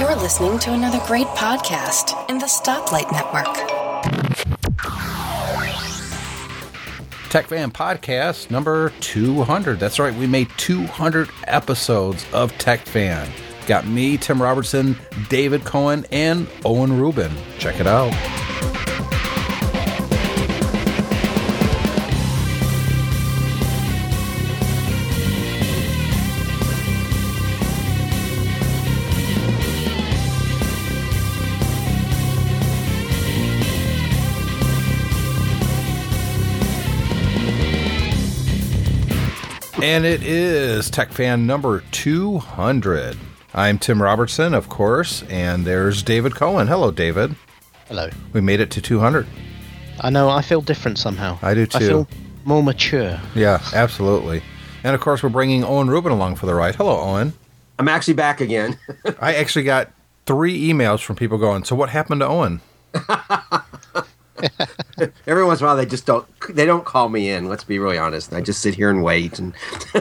You're listening to another great podcast in the Stoplight Network. Tech Fan Podcast number 200. That's right, we made 200 episodes of Tech Fan. Got me, Tim Robertson, David Cohen, and Owen Rubin. Check it out. And it is Tech Fan number 200. I'm Tim Robertson, of course, and there's David Cohen. Hello, David. Hello. We made it to 200. I know, I feel different somehow. I do too. I feel more mature. Yeah, absolutely. And of course, we're bringing Owen Rubin along for the ride. Hello, Owen. I'm actually back again. I actually got three emails from people going, So, what happened to Owen? Every once in a while, they just don't. They don't call me in. Let's be really honest. I just sit here and wait, and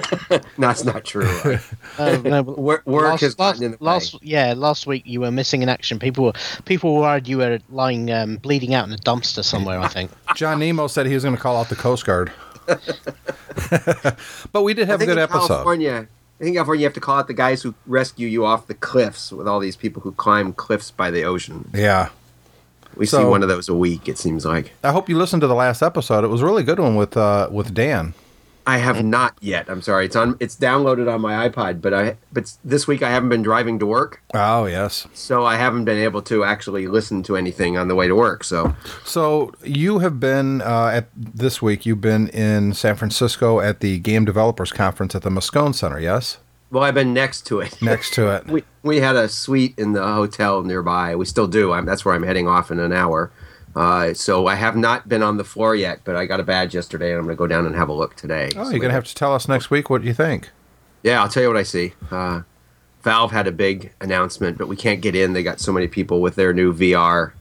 that's not true. Uh, no, work work last, has last, gotten in the last, way. yeah, last week you were missing in action. People were people were worried you were lying um, bleeding out in a dumpster somewhere. I think. John Nemo said he was going to call out the Coast Guard. but we did have a think good in episode. California, I think California, you have to call out the guys who rescue you off the cliffs with all these people who climb cliffs by the ocean. Yeah. We see one of those a week. It seems like. I hope you listened to the last episode. It was a really good one with uh, with Dan. I have not yet. I'm sorry. It's on. It's downloaded on my iPod, but I. But this week I haven't been driving to work, Oh yes. so I haven't been able to actually listen to anything on the way to work. So So you have been uh, at this week. You've been in San Francisco at the Game Developers Conference at the Moscone Center. Yes, Well, I've been next to it. next to it. we we had a suite in the hotel nearby. We still do. I'm, that's where I'm heading off in an hour. Uh, so I have not been on the floor yet, but I got a badge yesterday, and I'm going to go down and have a look today. Oh, So you're gonna have to tell us next week what you think. Yeah, I'll tell you what I see. Uh, Valve had a big announcement, but we can't get in. They got so many people with their new VR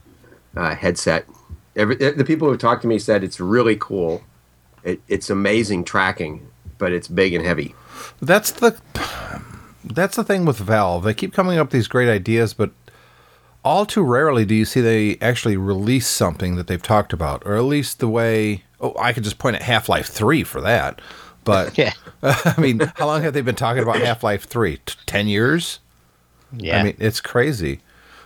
uh, headset. Every, the people who talked to me said it's really cool. It, it's amazing tracking, but it's big and heavy. That's the that's the thing with Valve. They keep coming up with these great ideas, but all too rarely do you see they actually release something that they've talked about, or at least the way. Oh, I could just point at Half Life Three for that. But Yeah. I mean, how long have they been talking about Half Life Three? T- Ten years? Yeah. I mean, it's crazy.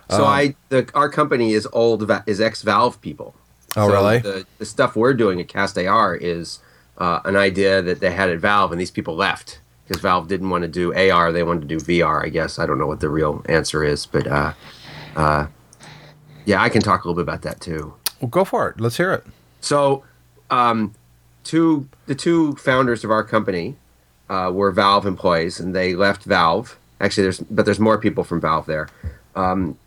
So I, the, our company is old, Va- is ex Valve people. Oh, So really? The, the stuff we're doing at Cast AR is uh, an idea that they had at Valve, and these people left because Valve didn't want to do AR; they wanted to do VR. I guess I don't know what the real answer is, but uh, uh, yeah, I can talk a little bit about that too. Well, go for it. Let's hear it. So, um, two the two founders of our company uh, were Valve employees, and they left Valve. Actually, there's but there's more people from Valve there. Um,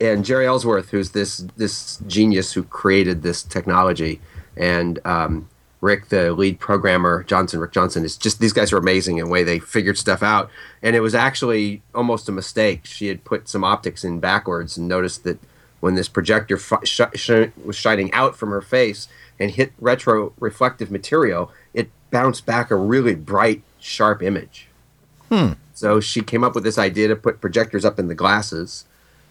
and Jeri Ellsworth, who's this this genius who created this technology, and um, Rick, the lead programmer, Johnson, Rick Johnson, is just these guys are amazing in the way they figured stuff out. And it was actually almost a mistake. She had put some optics in backwards and noticed that when this projector fi- sh- sh- was shining out from her face and hit retro reflective material, it bounced back a really bright, sharp image. Hmm. So she came up with this idea to put projectors up in the glasses,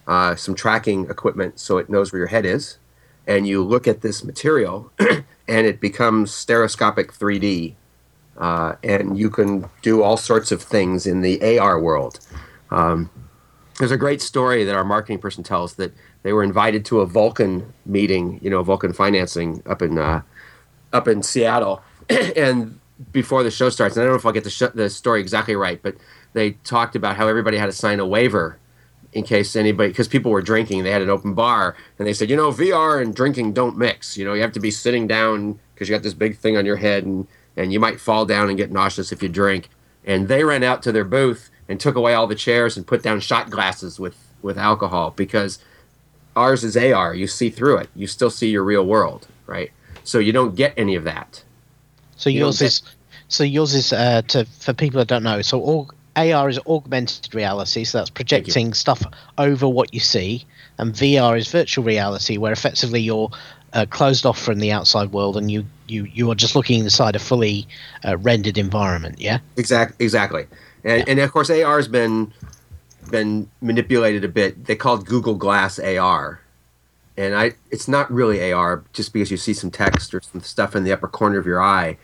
uh, some tracking equipment so it knows where your head is, and you look at this material, and it becomes stereoscopic 3D, uh, and you can do all sorts of things in the AR world. Um, there's a great story that our marketing person tells that they were invited to a Vulcan meeting, you know, Vulcan financing up in uh, up in Seattle, and before the show starts, and I don't know if I'll get the, sh- the story exactly right, but they talked about how everybody had to sign a waiver in case anybody, because people were drinking, they had an open bar, and they said, you know, VR and drinking don't mix. You know, you have to be sitting down because you got this big thing on your head, and and you might fall down and get nauseous if you drink. And they ran out to their booth and took away all the chairs and put down shot glasses with with alcohol because ours is AR. You see through it. You still see your real world, right? So you don't get any of that. So You yours get- is so yours is uh, to for people that don't know. So all, AR is augmented reality, so that's projecting stuff over what you see, and VR is virtual reality, where effectively you're uh, closed off from the outside world and you you you are just looking inside a fully uh, rendered environment. Yeah. Exact, exactly. And, and of course, AR has been been manipulated a bit. They called Google Glass AR, and I it's not really AR just because you see some text or some stuff in the upper corner of your eye.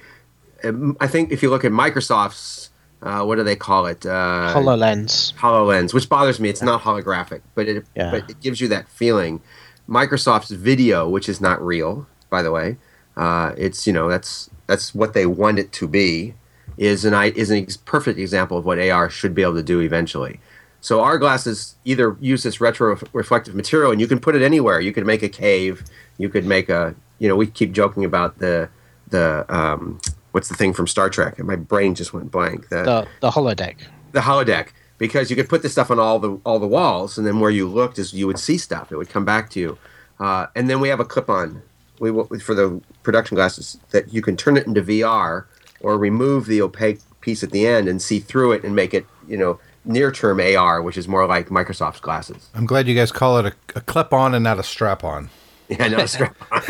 I think if you look at Microsoft's, uh, what do they call it? Uh, HoloLens. HoloLens, which bothers me. It's not holographic, but it Yeah. but it gives you that feeling. Microsoft's video, which is not real, by the way, uh, it's you know that's that's what they want it to be, is an is a ex- perfect example of what AR should be able to do eventually. So our glasses either use this retro reflective material, and you can put it anywhere. You could make a cave. You could make a you know we keep joking about the the um, what's the thing from Star Trek, and my brain just went blank. The, The the holodeck. the holodeck because you could put this stuff on all the all the walls, and then where you looked is you would see stuff. It would come back to you, uh, and then we have a clip-on we for the production glasses that you can turn it into VR or remove the opaque piece at the end and see through it and make it you know near-term AR, which is more like Microsoft's glasses. I'm glad you guys call it a, a clip on and not a strap on. Yeah, no strap on.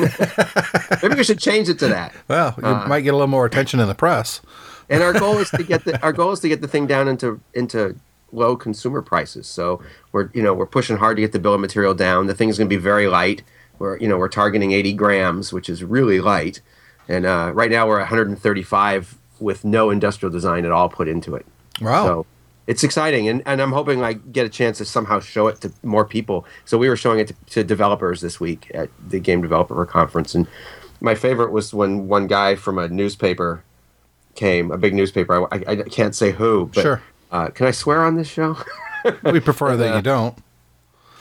Maybe we should change it to that. Well, you might get a little more attention in the press. and our goal is to get the our goal is to get the thing down into into low consumer prices. So we're you know we're pushing hard to get the bill of material down. The thing's going to be very light. We're you know we're targeting 80 grams, which is really light. And uh, right now we're 135 with no industrial design at all put into it. Wow. So it's exciting, and, and I'm hoping I get a chance to somehow show it to more people. So we were showing it to, to developers this week at the Game Developer Conference, and my favorite was when one guy from a newspaper came, a big newspaper. I, I, I can't say who, but Sure. uh, can I swear on this show? we prefer that you don't.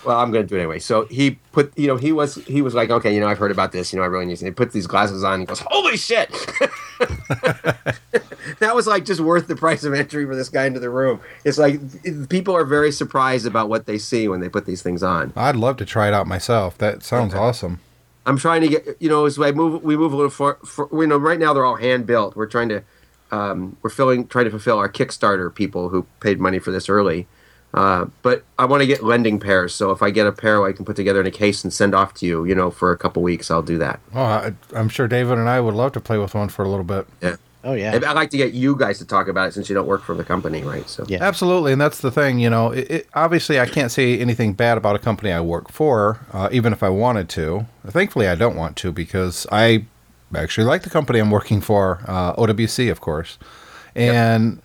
well, I'm going to do it anyway. So he put, you know, he was he was like, okay, you know, I've heard about this. You know, I really need. To. He put these glasses on. And goes, holy shit! that was like just worth the price of entry for this guy into the room. It's like people are very surprised about what they see when they put these things on. I'd love to try it out myself. That sounds awesome. I'm trying to get, you know, as I move, we move a little for, for you know, right now they're all hand built. We're trying to, um, we're filling, trying to fulfill our Kickstarter people who paid money for this early. Uh, but I want to get lending pairs. So if I get a pair I can put together in a case and send off to you, you know, for a couple weeks, I'll do that. Oh, I, I'm sure David and I would love to play with one for a little bit. Yeah. Oh yeah. I'd like to get you guys to talk about it since you don't work for the company, right? So Yeah. Absolutely, and that's the thing. You know, it, it, obviously, I can't say anything bad about a company I work for, uh, even if I wanted to. Thankfully, I don't want to because I actually like the company I'm working for, uh, OWC, of course. And uh,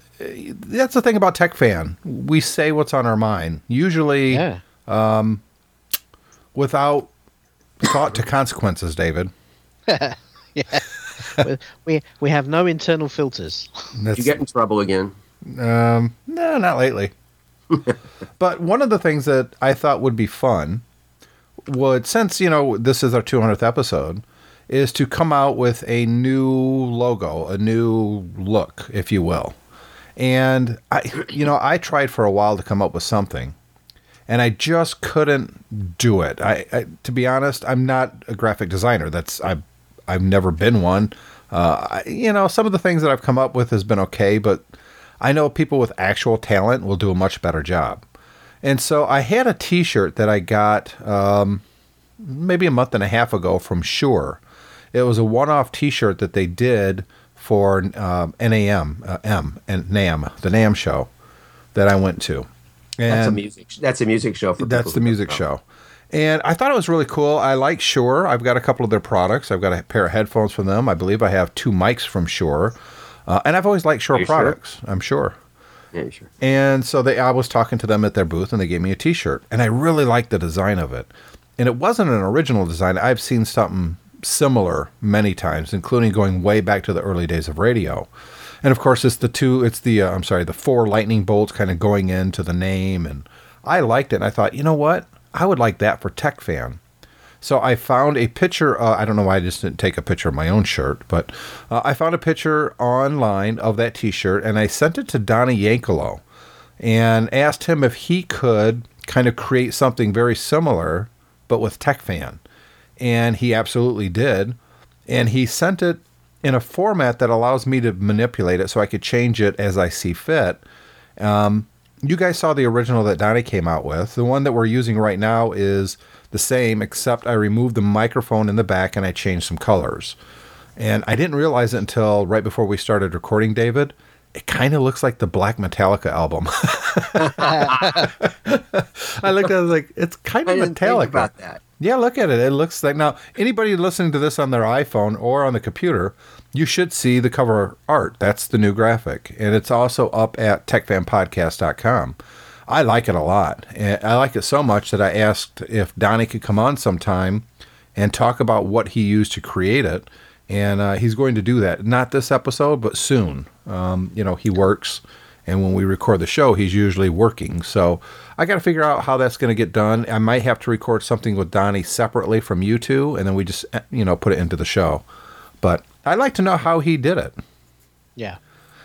that's the thing about Tech Fan. We say what's on our mind, usually Yeah. without thought to consequences. David, we- we we have no internal filters. that's, you get in trouble again. Um, no, not lately. but one of the things that I thought would be fun would, since you know this is our 200th episode, is to come out with a new logo, a new look, if you will. And I, you know, I tried for a while to come up with something, and I just couldn't do it. I, I to be honest, I'm not a graphic designer. That's I've I've never been one. Uh, I, you know, some of the things that I've come up with has been okay, but I know people with actual talent will do a much better job. And so I had a T-shirt that I got um, maybe a month and a half ago from Shure. It was a one-off T-shirt that they did for um, NAMM, uh, M and NAMM, the NAMM show that I went to. And That's a music. That's a music show. For that's the music show. And I thought it was really cool. I like Shure. I've got a couple of their products. I've got a pair of headphones from them. I believe I have two mics from Shure. Uh, and I've always liked Shure you sure? products. I'm sure. Yeah, sure. And so they, I was talking to them at their booth, and they gave me a T-shirt, and I really liked the design of it. And it wasn't an original design. I've seen something similar many times, including going way back to the early days of radio. And of course, it's the two. It's the uh, I'm sorry, the four lightning bolts kind of going into the name, and I liked it. And I thought, you know what? I would like that for Tech Fan. So I found a picture. Uh, I don't know why I just didn't take a picture of my own shirt, but uh, I found a picture online of that T-shirt, and I sent it to Donnie Yankelo, and asked him if he could kind of create something very similar, but with Tech Fan, and he absolutely did, and he sent it in a format that allows me to manipulate it so I could change it as I see fit. Um, you guys saw the original that Donnie came out with. The one that we're using right now is the same, except I removed the microphone in the back and I changed some colors. And I didn't realize it until right before we started recording, David. It kind of looks like the Black Metallica album. I looked at it like it's kind of didn't metallic. think about that. Yeah, look at it. It looks like now anybody listening to this on their iPhone or on the computer, you should see the cover art. That's the new graphic, and it's also up at techfanpodcast.com. I like it a lot. I like it so much that I asked if Donnie could come on sometime and talk about what he used to create it. And uh, he's going to do that. Not this episode, but soon. Um, you know, he works, and when we record the show, he's usually working. So I got to figure out how that's going to get done. I might have to record something with Donnie separately from you two, and then we just, eh, you know, put it into the show. But I'd like to know how he did it. Yeah.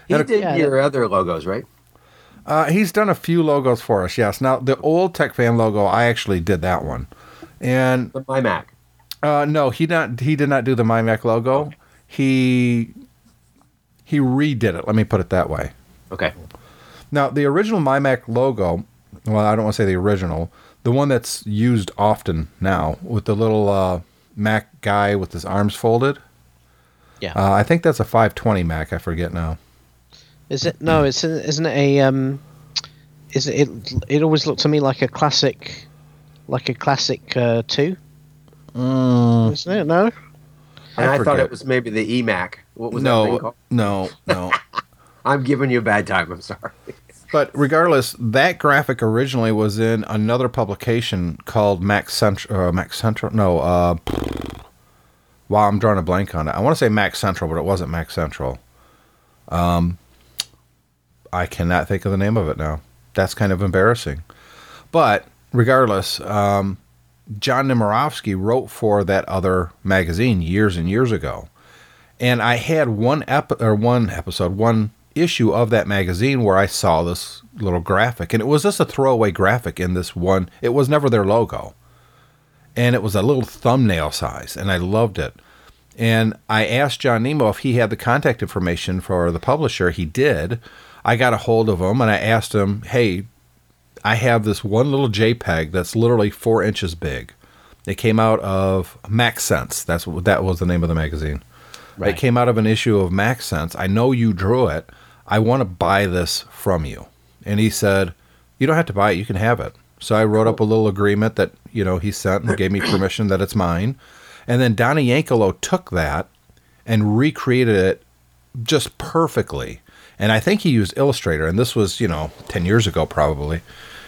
He And- did Yeah, your other logos, right? Uh, he's done a few logos for us, yes. Now, the old Tech Fan logo, I actually did that one. And The My Mac. Uh, no, he not he did not do the MyMac logo. He he redid it. Let me put it that way. Okay. Now, the original MyMac logo, well, I don't want to say the original, the one that's used often now with the little uh, Mac guy with his arms folded. Yeah. Uh, I think that's a 520 Mac. I forget now. Is it no? It's isn't it a um? Is it? It, it always looked to me like a classic, like a classic uh, two. Isn't it? No. And I I, thought it was maybe the eMac. What was that thing No, called? no, no. I'm giving you a bad time. I'm sorry. But regardless, that graphic originally was in another publication called Max Central. Uh, Mac Central? No. Uh, wow, I'm drawing a blank on it. I want to say Max Central, but it wasn't Max Central. Um, I cannot think of the name of it now. That's kind of embarrassing. But regardless, um, John Nemerovski wrote for that other magazine years and years ago and I had one ep- or one episode, one issue of that magazine where I saw this little graphic, and it was just a throwaway graphic in this one. It was never their logo, and it was a little thumbnail size, and I loved it. And I asked John Nemo if he had the contact information for the publisher. He did. I got a hold of him, and I asked him, "Hey, I have this one little JPEG that's literally four inches big. It came out of MacSense. That's what that was the name of the magazine. Right. It came out of an issue of MacSense. I know you drew it. I want to buy this from you. And he said, You don't have to buy it. You can have it. So I wrote up a little agreement that, you know, he sent and gave me permission that it's mine. And then Donnie Yankelo took that and recreated it just perfectly. And I think he used Illustrator, and this was, you know, 10 years ago probably.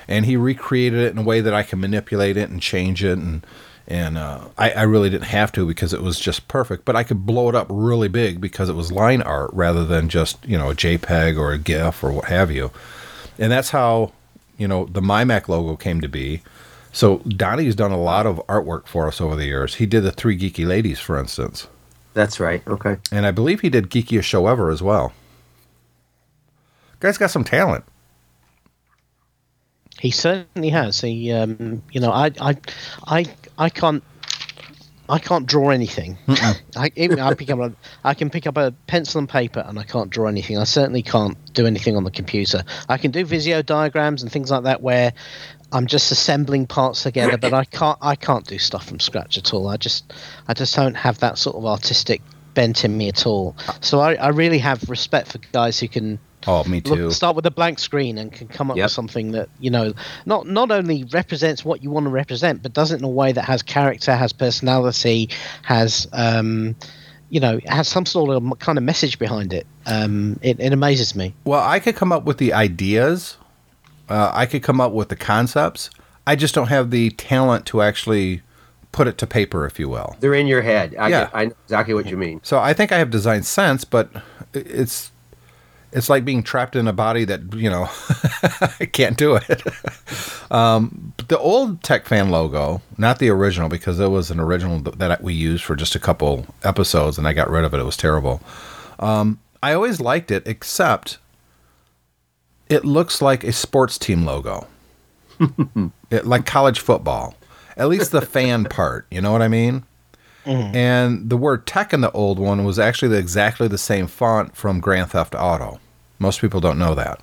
And he recreated it in a way that I can manipulate it and change it. And, and uh, I, I really didn't have to because it was just perfect. But I could blow it up really big because it was line art rather than just, you know, a JPEG or a GIF or what have you. And that's how, you know, the MyMac logo came to be. So Donnie's done a lot of artwork for us over the years. He did the Three Geeky Ladies, for instance. That's right. Okay. And I believe he did Geekiest Show Ever as well. Guy's got some talent. He certainly has. He, um, you know, I, I, I, I can't, I can't draw anything. I, even I pick up a, I can pick up a pencil and paper, and I can't draw anything. I certainly can't do anything on the computer. I can do Visio diagrams and things like that, where I'm just assembling parts together, but I can't, I can't do stuff from scratch at all. I just, I just don't have that sort of artistic bent in me at all. So I, I really have respect for guys who can Oh, me too. Look, start with a blank screen and can come up Yep. with something that you know not not only represents what you want to represent, but does it in a way that has character, has personality, has um, you know, has some sort of kind of message behind it. Um, it, it amazes me. Well, I could come up with the ideas. Uh, I could come up with the concepts. I just don't have the talent to actually put it to paper, if you will. They're in your head. I, Yeah. get, I know exactly what you mean. So I think I have design sense, but it's it's like being trapped in a body that you know I can't do it. um, the old Tech Fan logo, not the original, because it was an original that we used for just a couple episodes, and I got rid of it. It was terrible. Um, I always liked it, except it looks like a sports team logo, it, like college football. At least the fan part, you know what I mean? Mm-hmm. And the word tech in the old one was actually the, exactly the same font from Grand Theft Auto. Most people don't know that.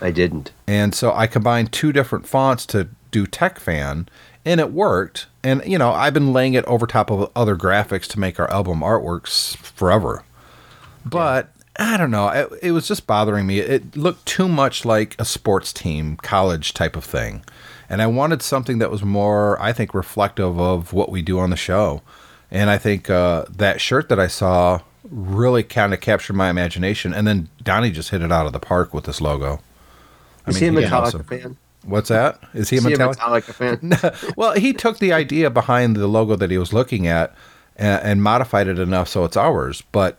I didn't. And so I combined two different fonts to do Tech Fan, and it worked. And, you know, I've been laying it over top of other graphics to make our album artworks forever. But I don't know. It, it was just bothering me. It looked too much like a sports team, college type of thing. And I wanted something that was more, I think, reflective of what we do on the show. And I think uh, that shirt that I saw really kind of captured my imagination. And then Donnie just hit it out of the park with this logo. I Is mean, he a Metallica awesome. fan? What's that? Is he a Is he a Metallica? Metallica fan? well, he took the idea behind the logo that he was looking at and, and modified it enough so it's ours. But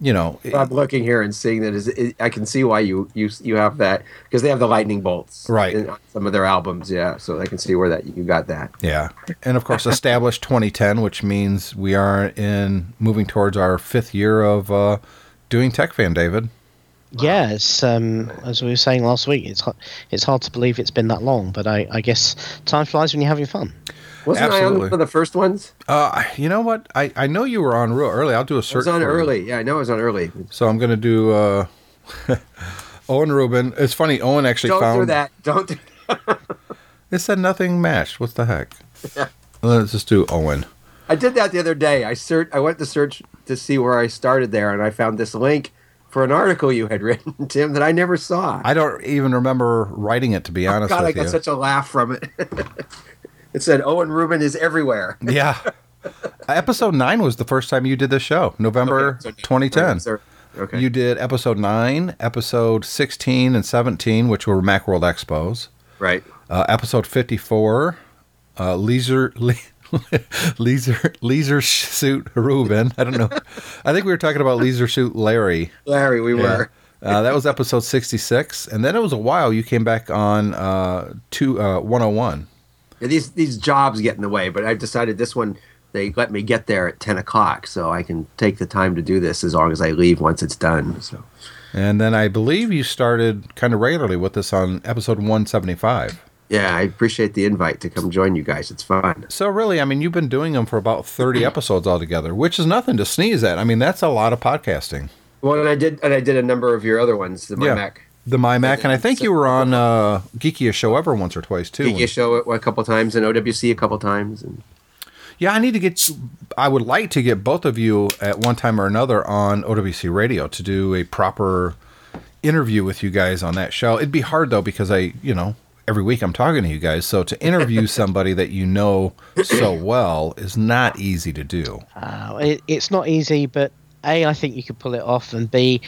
you know, it- I'm looking here and seeing that is it, I can see why you you you have that because they have the lightning bolts Right. in some of their albums. Yeah, so I can see where that you got that. yeah, and of course, established 2010, which means we are in moving towards our fifth year of uh, doing Tech Fan. David, Yeah, it's um, as we were saying last week. It's hard, it's hard to believe it's been that long, but I, I guess time flies when you're having fun. Wasn't I on one of the first ones? uh, you know what? I, I know you were on real early. I'll do a search. was on for you. early. Yeah, I know I was on early. so I'm going to do uh, Owen Rubin. It's funny. Owen actually Don't found do that. Don't. Do, that. It said nothing matched. What the heck? Yeah. Let's just do Owen. I did that the other day. I search. I went to search to see where I started there, and I found this link for an article you had written, Tim, that I never saw. I don't even remember writing it to be honest Oh, God, I got you. such a laugh from it. It said Owen Rubin is everywhere. yeah. episode 9 was the first time you did this show, November Okay, so- 2010. so- Okay. You did episode 9, episode 16 and 17, which were Macworld Expos. right. Uh, episode 54, uh, Leisure le- Leisure Leisure Suit Ruben. I don't know. I think we were talking about Leisure Suit Larry. Larry, we were. Uh, that was episode 66, and then it was a while you came back on uh, two, uh, 101. These these jobs get in the way, but I've decided this one they let me get there at ten o'clock, so I can take the time to do this as long as I leave once it's done. So And then I believe you started kind of regularly with this on episode 175. yeah, I appreciate the invite to come join you guys. It's fun. So really, I mean, you've been doing them for about 30 episodes altogether, which is nothing to sneeze at. I mean, that's a lot of podcasting. Well, and I did and I did a number of your other ones, the Yeah. Mac The MyMac, and I think you were on uh, Geekiest Show Ever once or twice too. Geeky show a, a couple times and OWC a couple times, and Yeah, I need to get. I would like to get both of you at one time or another on OWC Radio to do a proper interview with you guys on that show. It'd be hard though because I, you know, every week I'm talking to you guys, so to interview somebody that you know so well is not easy to do. Uh, it, it's not easy, but a I think you could pull it off, and b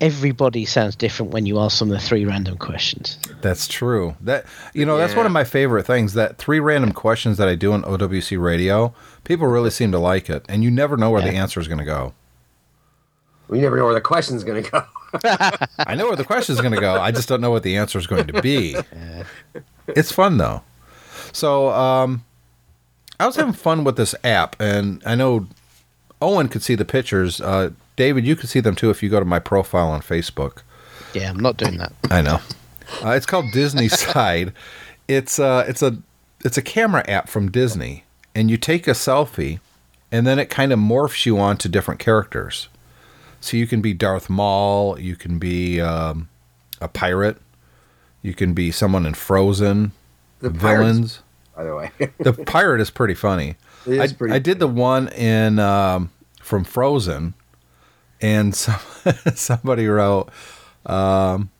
everybody sounds different when you ask them the three random questions. That's true. That you know, that's one of my favorite things. That three random questions that I do on OWC Radio, people really seem to like it, and you never know where the answer is going to go. we never know where the question's going to go. I know where the question is going to go. I just don't know what the answer is going to be. It's fun though. So um, I was having fun with this app, and I know Owen could see the pictures. Uh, David, you can see them too if you go to my profile on Facebook. Yeah, I'm not doing that. I know. Uh, it's called Disney Side. It's uh, it's a it's a camera app from Disney, and you take a selfie, and then it kind of morphs you onto different characters. So you can be Darth Maul, you can be um, a pirate, you can be someone in Frozen, The pirates, villains. by the way. The pirate is pretty funny. It is I, pretty I did the one in um, from Frozen, and some, somebody wrote, um,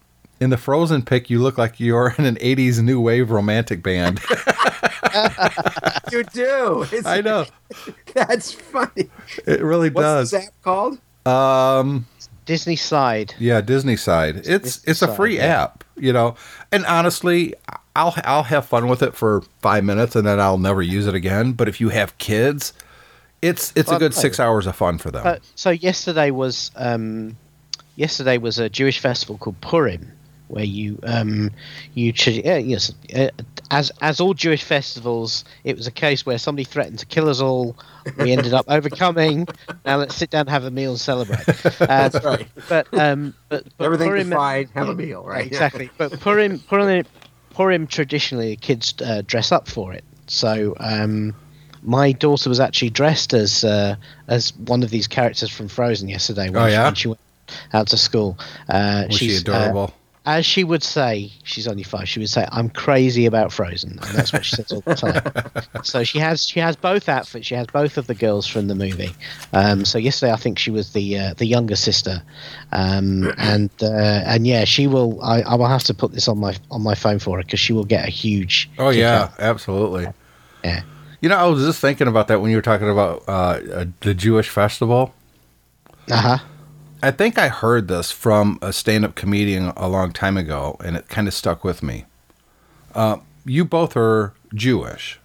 "In the Frozen pic, you look like you're in an '80s new wave romantic band." you do. It's, I know That's funny. it really What's does. this app called? Um, Disney Side. yeah, Disney side. It's Disney it's a side, free yeah. app, you know. And honestly, I'll I'll have fun with it for five minutes, and then I'll never use it again. But if you have kids, it's it's a good no. six hours of fun for them. Uh, so yesterday was um, yesterday was a Jewish festival called Purim, where you um, you ch- uh, yes, uh, as as all Jewish festivals, it was a case where somebody threatened to kill us all. We ended up overcoming. Now let's sit down, have a meal, and celebrate. Uh, That's right. But um, but, but Everything's Purim, fine. Have a meal, right? Exactly. But Purim, Purim, Purim traditionally kids uh, dress up for it. So um, my daughter was actually dressed as uh, as one of these characters from Frozen yesterday. When Oh, she, yeah? when she went out to school. Uh, Was she she's, uh, adorable? as she would say, she's only five. She would say, "I'm crazy about Frozen," and that's what she says all the time. so she has she has both outfits. She has both of the girls from the movie. Um, so yesterday, I think she was the uh, the younger sister, um, and uh, and yeah, she will. I, I will have to put this on my on my phone for her because she will get a huge. Oh yeah, out. absolutely. yeah. You know, I was just thinking about that when you were talking about uh, uh, the Jewish festival. Uh huh. I think I heard this from a stand-up comedian a long time ago, and it kind of stuck with me. Uh, you both are Jewish.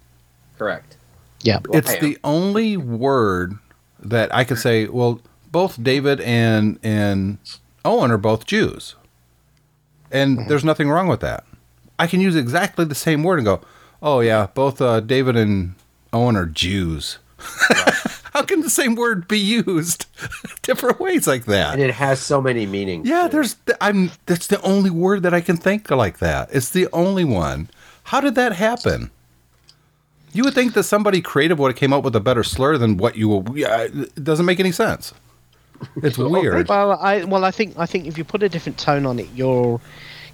Correct. Yeah. Well, it's I the only word that I could say. Well, both David and and Owen are both Jews, and there's nothing wrong with that. I can use exactly the same word and go, "Oh yeah, both uh, David and Owen are Jews." How can the same word be used different ways like that? And it has so many meanings. Yeah, there's. I'm. That's the only word that I can think of like that. It's the only one. How did that happen? You would think that somebody creative would have came up with a better slur than what you. Yeah, it doesn't make any sense. It's weird. Well, I well, I think I think if you put a different tone on it, you're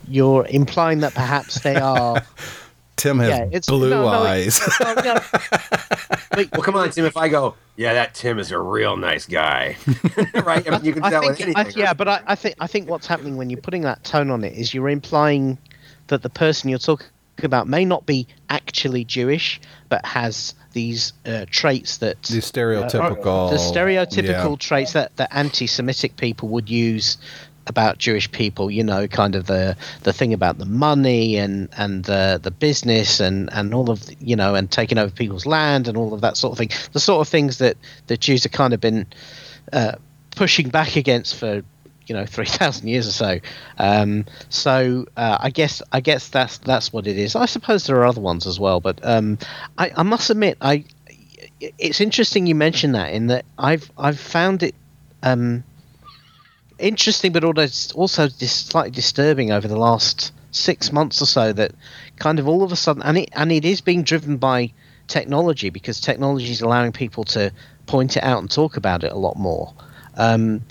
you're implying that perhaps they are. Tim has yeah, it's blue no, no, eyes. well, no. But- Well, come on, Tim. If I go, yeah, that Tim is a real nice guy, right? I mean, you can I tell think, with I, anything. yeah, but I, I think I think what's happening when you're putting that tone on it is you're implying that the person you're talking about may not be actually Jewish, but has these uh, traits that the stereotypical. the stereotypical yeah. traits that, that anti-Semitic people would use about Jewish people. You know, kind of the the thing about the money and and the the business and and all of you know and taking over people's land and all of that sort of thing. The sort of things that the Jews have kind of been uh, pushing back against for you know three thousand years or so. Um, so uh, I guess I guess that's that's what it is. I suppose there are other ones as well, but um, I, I must admit I it's interesting you mentioned that in that I've I've found it um, interesting, but also also slightly disturbing over the last six months or so that kind of all of a sudden and it and it is being driven by technology because technology is allowing people to point it out and talk about it a lot more. Um,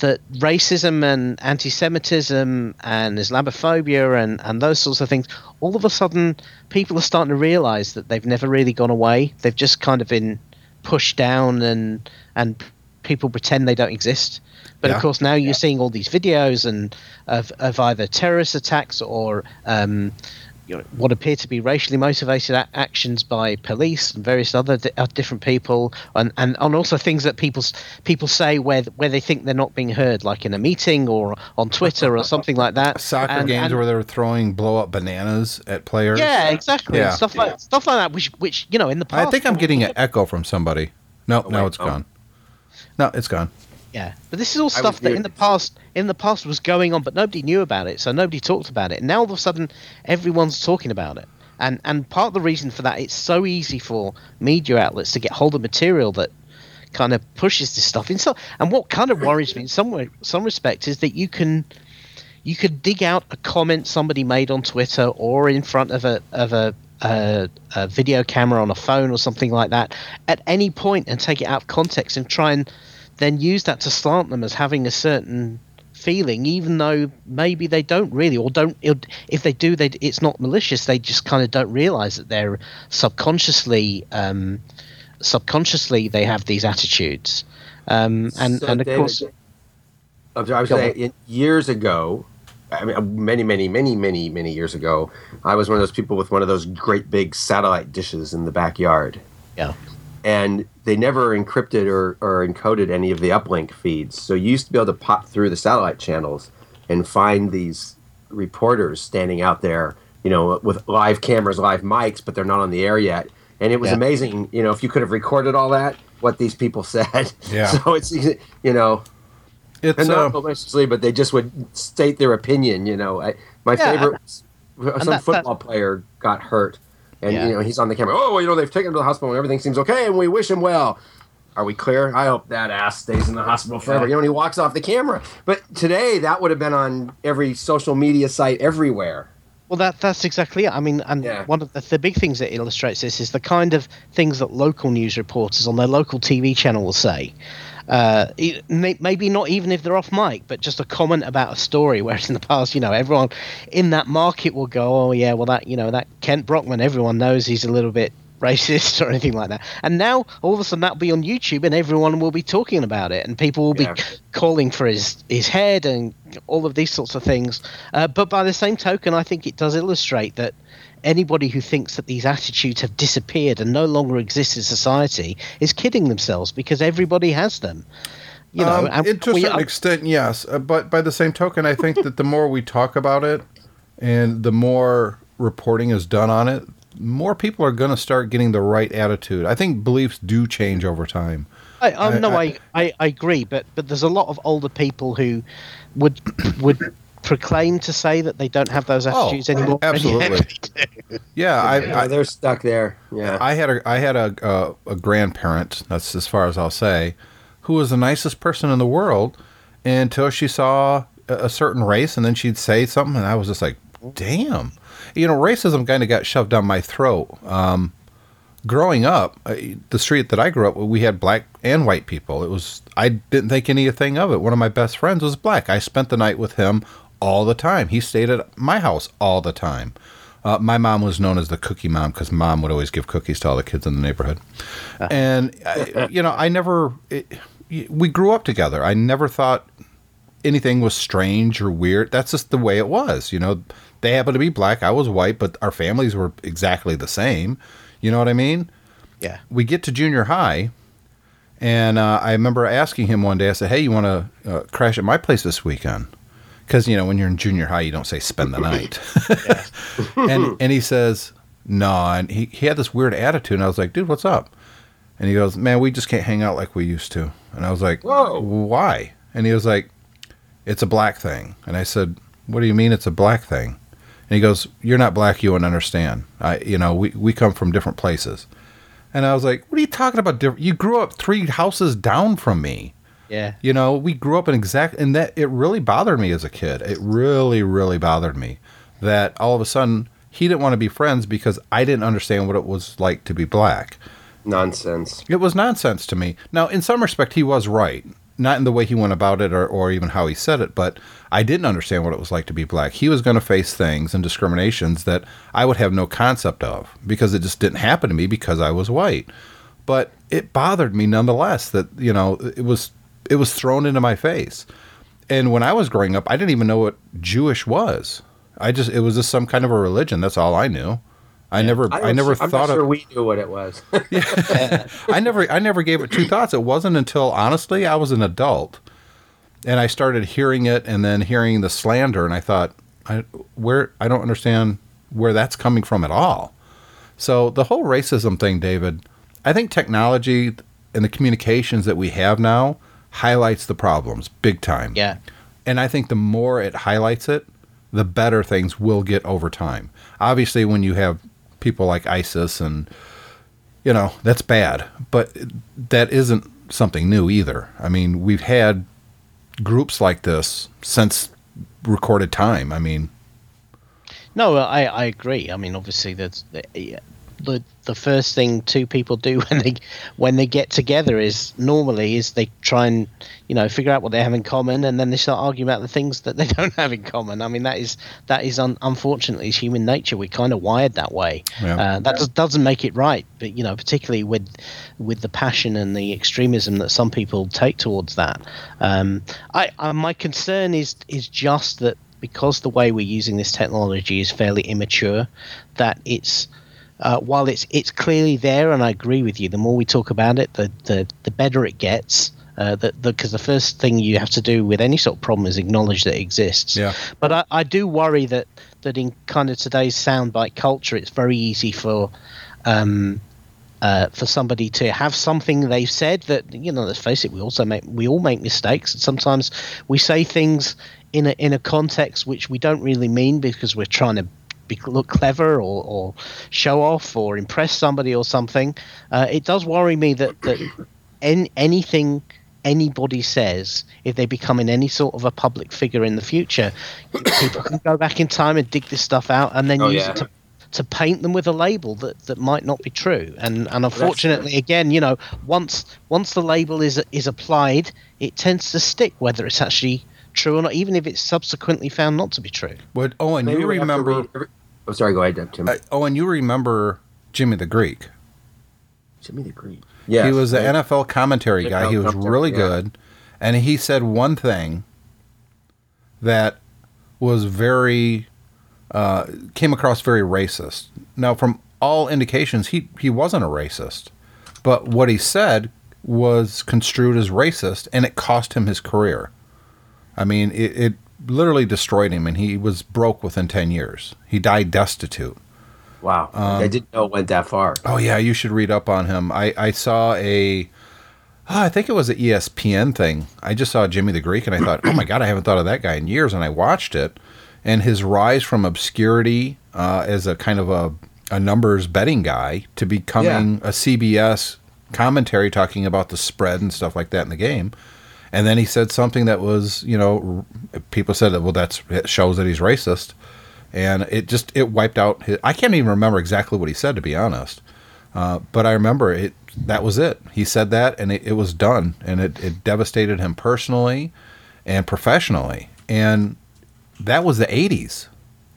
that racism and anti-Semitism and Islamophobia and, and those sorts of things, all of a sudden, people are starting to realise that they've never really gone away. They've just kind of been pushed down, and and people pretend they don't exist. But Yeah. of course, now you're seeing all these videos and of of either terrorist attacks or um, you know, what appear to be racially motivated a- actions by police and various other di- uh, different people, and, and, and also things that people people say where where they think they're not being heard, like in a meeting or on Twitter or something like that. Soccer And- games and- where they're throwing blow up bananas at players. yeah, exactly. Yeah. Stuff like stuff like that, which which you know in the past. I think I'm getting an echo from somebody. No, no, wait, it's oh. gone. No, it's gone. Yeah, but this is all stuff that in the past in the past was going on, but nobody knew about it, so nobody talked about it. And now all of a sudden, everyone's talking about it. And and part of the reason for that, it's so easy for media outlets to get hold of material that kind of pushes this stuff in. So, and what kind of worries me in some way, some respect, is that you can you could dig out a comment somebody made on Twitter or in front of a of a, a, a video camera on a phone or something like that at any point and take it out of context and try and then use that to slant them as having a certain feeling, even though maybe they don't really, or don't. If they do, they it's not malicious. They just kind of don't realize that they're subconsciously, um, subconsciously they have these attitudes. Um, and So, and of David, course, I was saying, years ago, I mean, many, many, many, many, many years ago, I was one of those people with one of those great big satellite dishes in the backyard. yeah, And they never encrypted or, or encoded any of the uplink feeds. So you used to be able to pop through the satellite channels and find these reporters standing out there, you know, with live cameras, live mics, but they're not on the air yet. And it was Yeah. amazing, you know, if you could have recorded all that, what these people said. Yeah. So it's, you know, It's and uh, not maliciously, but they just would state their opinion. You know, I, my Yeah, favorite, some that- football player got hurt, and Yeah. you know he's on the camera. Oh, well, you know they've taken him to the hospital and everything seems okay, and we wish him well. Are we clear? I hope that ass stays in the hospital forever. You know, and he walks off the camera. But today, that would have been on every social media site everywhere. Well, that that's exactly it. I mean, and Yeah. one of the, the big things that illustrates this is the kind of things that local news reporters on their local TV channel will say. Uh, maybe not even if they're off mic, but just a comment about a story. Whereas in the past, you know, everyone in that market will go, "Oh yeah, well that you know that Kent Brockman, everyone knows he's a little bit racist or anything like that." And now all of a sudden that'll be on YouTube, and everyone will be talking about it, and people will be Yeah. calling for his his head and all of these sorts of things. Uh, but by the same token, I think it does illustrate that anybody who thinks that these attitudes have disappeared and no longer exist in society is kidding themselves because everybody has them. You know, Um, to a certain are- extent, yes. Uh, but by the same token, I think that the more we talk about it, and the more reporting is done on it, more people are going to start getting the right attitude. I think beliefs do change over time. I, I, I- no, I, I, I agree, but but there's a lot of older people who would would proclaim to say that they don't have those Oh, attitudes anymore. absolutely. Yeah, I, I, they're stuck there. Yeah. I had a I had a, a a grandparent. That's as far as I'll say, who was the nicest person in the world until she saw a, a certain race, and then she'd say something, and I was just like, "Damn!" You know, racism kind of got shoved down my throat. Um, growing up, the street that I grew up, we had black and white people. It was I didn't think anything of it. One of my best friends was black. I spent the night with him all the time. He stayed at my house all the time. Uh, my mom was known as the cookie mom because mom would always give cookies to all the kids in the neighborhood. And, I, you know, I never, it, we grew up together. I never thought anything was strange or weird. That's just the way it was. You know, they happened to be black. I was white, but our families were exactly the same. You know what I mean? Yeah. we get to junior high, and uh, I remember asking him one day. I said, "Hey, you want to uh, crash at my place this weekend?" Because you know, when you're in junior high, you don't say spend the night. and and he says, "No," and he he had this weird attitude. And I was like, "Dude, what's up?" And he goes, "Man, we just can't hang out like we used to." And I was like, Whoa. why?" And he was like, "It's a black thing." And I said, "What do you mean it's a black thing?" And he goes, "You're not black. You wouldn't understand. I, you know, we we come from different places." And I was like, "What are you talking about? You grew up three houses down from me. Yeah. You know, we grew up in exact, and that it really bothered me as a kid. It really, really bothered me that all of a sudden he didn't want to be friends because I didn't understand what it was like to be black. Nonsense. It was nonsense to me. Now, in some respect, he was right. Not in the way he went about it or, or even how he said it, but I didn't understand what it was like to be black. He was going to face things and discriminations that I would have no concept of because it just didn't happen to me because I was white. But it bothered me nonetheless that, you know, it was it was thrown into my face. And when I was growing up, I didn't even know what Jewish was. I just it was just some kind of a religion. That's all I knew. I never I, don't- never I'm thought not sure of we knew what it was. I never I never gave it two thoughts. It wasn't until honestly I was an adult and I started hearing it and then hearing the slander and I thought I where I don't understand where that's coming from at all. So the whole racism thing, David, I think technology and the communications that we have now highlights the problems big time. Yeah. And I think the more it highlights it, the better things will get over time. Obviously, when you have people like ISIS and, you know, that's bad. But that isn't something new either. I mean, we've had groups like this since recorded time. I mean, No, I, I agree. I mean, obviously, that's the, the first thing two people do when they when they get together is normally is they try and you know figure out what they have in common, and then they start arguing about the things that they don't have in common. I mean, that is that is un, unfortunately is human nature. We're kind of wired that way. Yeah. Uh, that does, doesn't make it right, but you know, particularly with with the passion and the extremism that some people take towards that. Um, I, I my concern is is just that because the way we're using this technology is fairly immature, that it's uh, while it's it's clearly there, and I agree with you. The more we talk about it, the the, the better it gets. Uh, that because the first thing you have to do with any sort of problem is acknowledge that it exists. Yeah. But I, I do worry that that in kind of today's soundbite culture, it's very easy for um, uh, for somebody to have something they've said that you know let's face it we also make we all make mistakes and sometimes we say things in a in a context which we don't really mean because we're trying to be, look clever or, or show off or impress somebody or something uh, it does worry me that that en- anything anybody says, if they become in any sort of a public figure in the future, people can go back in time and dig this stuff out and then Oh, use yeah. it to to paint them with a label that, that might not be true. And and unfortunately, again, you know, once once the label is is applied, it tends to stick, whether it's actually true or not, even if it's subsequently found not to be true. But oh, and Maybe you we have to remember? read every- oh, sorry. Go ahead, Tim. uh, oh, and you remember Jimmy the Greek? Jimmy the Greek. Yeah, he was the NFL commentary guy. NFL He was commentary, really yeah. good, and he said one thing that was very uh, came across very racist. Now, from all indications, he he wasn't a racist, but what he said was construed as racist, and it cost him his career. I mean, it, it literally destroyed him, and he was broke within ten years. He died destitute. Wow. I didn't know it went that far. Oh yeah, you should read up on him. I I saw a oh, I think it was an ESPN thing. I just saw Jimmy the Greek and I thought, "Oh my god, I haven't thought of that guy in years." And I watched it and his rise from obscurity uh, as a kind of a a numbers betting guy to becoming a CBS commentary talking about the spread and stuff like that in the game. And then he said something that was, you know, people said that well that's it shows that he's racist and it just it wiped out his, I can't even remember exactly what he said to be honest. Uh, but I remember it. That was it. He said that, and it, it was done, and it, it devastated him personally and professionally. And that was the '80s.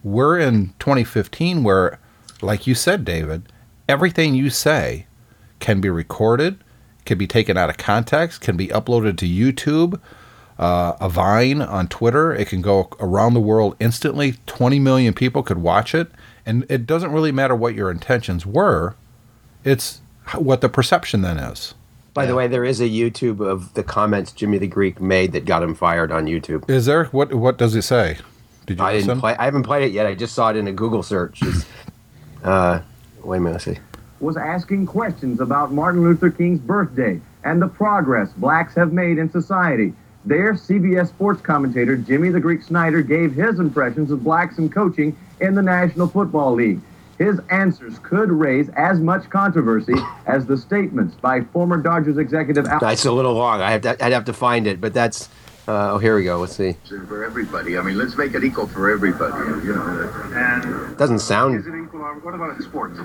We're in 2015, where, like you said, David, everything you say can be recorded, can be taken out of context, can be uploaded to YouTube, uh, a Vine on Twitter. It can go around the world instantly. 20 million people could watch it. And it doesn't really matter what your intentions were, it's what the perception then is. By the way, there is a YouTube of the comments Jimmy the Greek made that got him fired on YouTube. Is there? What What does it say? Did you I didn't play. I haven't played it yet. I just saw it in a Google search. Uh, wait a minute. Let's see. Was asking questions about Martin Luther King's birthday and the progress blacks have made in society. There, CBS sports commentator Jimmy the Greek Snyder gave his impressions of blacks in coaching in the National Football League. His answers could raise as much controversy as the statements by former Dodgers executive Al. It's a little long. I have to, I'd have to find it, but that's. Uh, oh, here we go. Let's see. for everybody. I mean, let's make it equal for everybody. You know, And Doesn't sound. is it equal? What about in sports?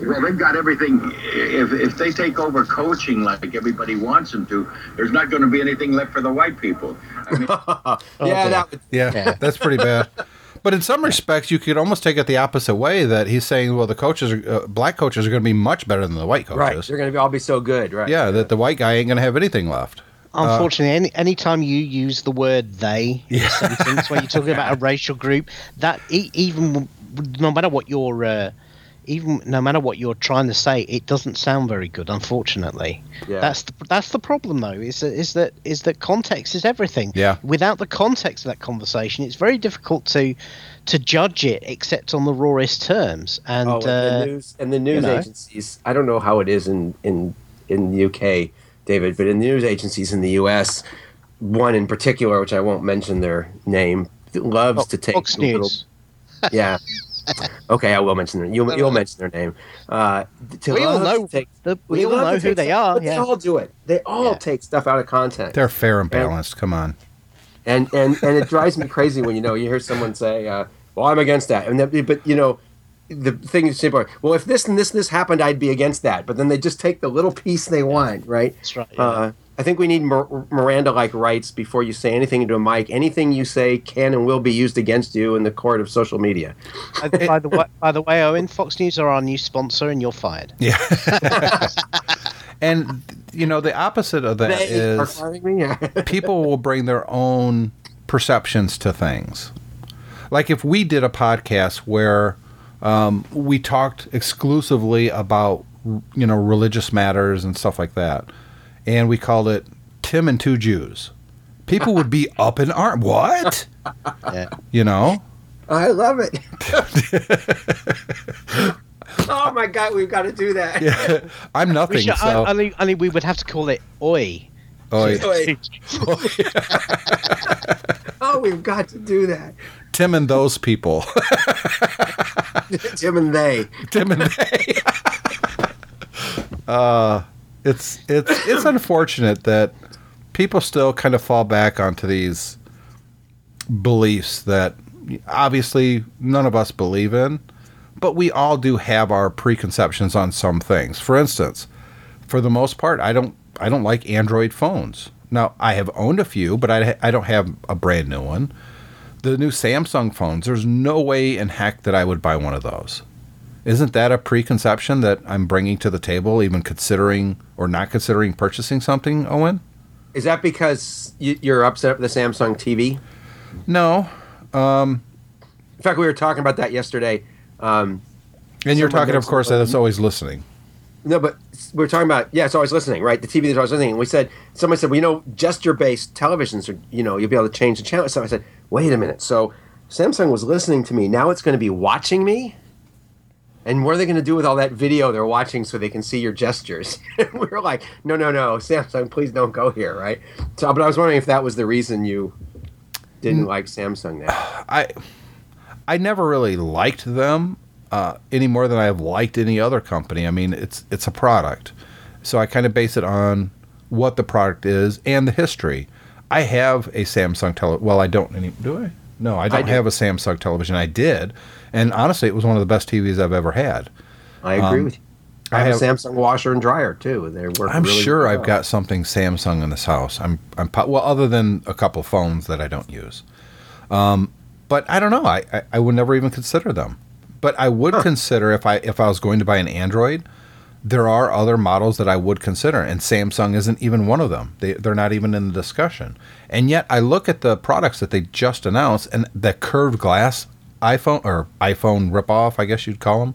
Well, they've got everything. If if they take over coaching like everybody wants them to, there's not going to be anything left for the white people. I mean, yeah, that. Would, Yeah, Yeah. that's pretty bad. But in some respects, you could almost take it the opposite way. That he's saying, well, the coaches, are, uh, black coaches, are going to be much better than the white coaches. right. coaches. They're going to be all be so good. Right. Yeah, that the white guy ain't going to have anything left. Unfortunately, any anytime you use the word "they" in a sentence when you're talking about a racial group, that e- even no matter what you're, uh, even no matter what you're trying to say, it doesn't sound very good. Unfortunately, Yeah. that's the, that's the problem though. Is that is that is that context is everything. Yeah. Without the context of that conversation, it's very difficult to to judge it except on the rawest terms. And Oh, and uh, the news and the news know. agencies. I don't know how it is in in in the UK, David, but in the news agencies in the US, one in particular, which I won't mention their name, loves to take Fox the little- News. yeah. Okay, I will mention their. You'll, you'll mention their name. Uh, to We all know take- the, we they all know who they stuff- are. Yeah. They all do it. They all Yeah. take stuff out of context. They're fair and balanced. Come on. and and and it drives me crazy when you know you hear someone say, uh, "Well, I'm against that," and that, but you know, the thing is simple. Well, if this and this and this happened, I'd be against that. But then they just take the little piece they want, right? That's right, yeah. Uh, I think we need Miranda-like rights before you say anything into a mic. Anything you say can and will be used against you in the court of social media. By the way, by the way, Owen, Fox News are our new sponsor, and you're fired. Yeah. and you know the opposite of that They is firing me. people will bring their own perceptions to things. Like if we did a podcast where um, we talked exclusively about you know religious matters and stuff like that, and we called it Tim and Two Jews, people would be up in arms. What? Yeah. You know? I love it. oh my god, we've got to do that. Yeah. I'm We nothing. should, so I, I, think, I think we would have to call it Oi. oh, yeah. Wait. oh, we've got to do that. Tim and those people. Tim and they. Tim and they. uh, it's it's it's unfortunate that people still kind of fall back onto these beliefs that obviously none of us believe in, but we all do have our preconceptions on some things. For instance, for the most part, I don't I don't like Android phones. Now, I have owned a few, but I, I don't have a brand new one. The new Samsung phones, there's no way in heck that I would buy one of those. Isn't that a preconception that I'm bringing to the table, even considering or not considering purchasing something, Owen? Is that because you, you're upset with the Samsung TV? No. Um, In fact, we were talking about that yesterday. Um, And you're talking, of course, that somebody- it's always listening. no, but we are talking about yeah, it's always listening, right? The TV is always listening. And we said somebody said, well, you know, gesture-based televisions are, you know, you'll be able to change the channel. So I said, wait a minute. So Samsung was listening to me. Now it's going to be watching me. And what are they going to do with all that video they're watching so they can see your gestures? we were like, no, no, no, Samsung, please don't go here, right? So, but I was wondering if that was the reason you didn't like Samsung now. I I never really liked them uh, any more than I've liked any other company. I mean, it's it's a product, so I kind of base it on what the product is and the history. I have a Samsung tele. Well, I don't any. Do I? No, I don't do. have a Samsung television. I did, and honestly, it was one of the best TVs I've ever had. I agree with you. I, I have, a Samsung washer and dryer too. They work. I'm really sure well. I've got something Samsung in this house. I'm I'm well, other than a couple phones that I don't use. Um, but I don't know. I, I, I would never even consider them. But I would consider if I if I was going to buy an Android, there are other models that I would consider, and Samsung isn't even one of them. They they're not even in the discussion. And yet I look at the products that they just announced, and the curved glass iPhone or iPhone ripoff, I guess you'd call them.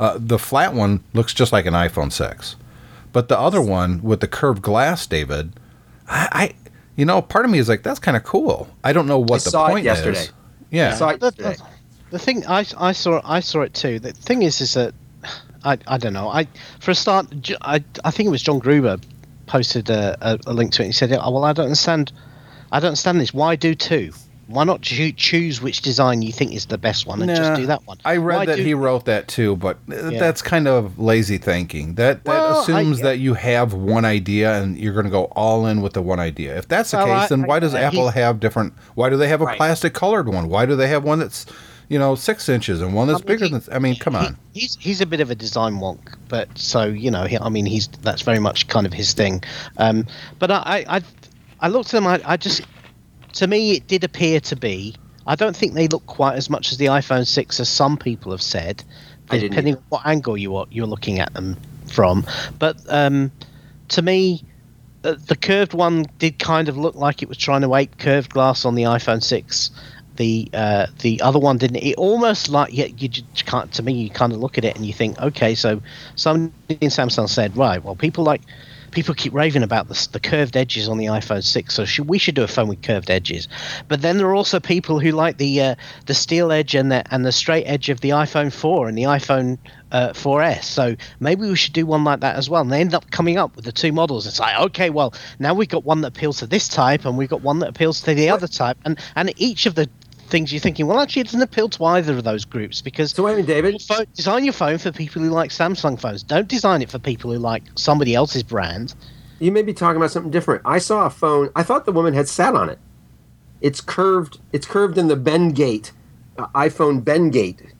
Uh, the flat one looks just like an iPhone six. But the other one with the curved glass, David, I, I you know, part of me is like, that's kind of cool. I don't know what I the saw it point yesterday. is. Yeah. I saw it The, yesterday. the, the thing I, I saw I saw it too. The thing is is that I, I don't know. I for a start I, I think it was John Gruber posted a, a, a link to it. He said, "Oh well, I don't understand. I don't understand this. Why do two? Why not choo- choose which design you think is the best one and Nah, just do that one?" I read Why that do- he wrote that too, but uh, Yeah. that's kind of lazy thinking. That that Well, I- assumes that you have one idea and you're going to go all in with the one idea. If that's the Well, case, I- then why does I- Apple he- have different? Why do they have a Right. plastic colored one? Why do they have one that's you know six inches and one that's I mean, bigger he- than? I mean, come he- on. he's he's a bit of a design wonk, but so you know, he, I mean, he's that's very much kind of his thing. Um, but I, I, I, I looked at them. I, I just, to me, it did appear to be. I don't think they look quite as much as the iPhone six as some people have said, depending on what angle you are you're looking at them from. But um, to me. uh, The curved one did kind of look like it was trying to ape curved glass on the iPhone 6 the uh, the other one didn't. It almost like yeah, you just can't. To me, you kind of look at it and you think, okay, so somebody in Samsung said, right, well, people like people keep raving about the, the curved edges on the iPhone 6, so should, we should do a phone with curved edges. But then there are also people who like the uh, the steel edge and the and the straight edge of the iPhone 4 and the iPhone uh, 4S. So maybe we should do one like that as well. And they end up coming up with the two models. It's like, okay, well, now we've got one that appeals to this type and we've got one that appeals to the other type, and and each of the things you're thinking, well, actually, it doesn't appeal to either of those groups because So wait a minute, David. your phone, design your phone for people who like Samsung phones. Don't design it for people who like somebody else's brand. You may be talking about something different. I saw a phone. I thought the woman had sat on it. It's curved. It's curved in the Bendgate, uh, iPhone Bendgate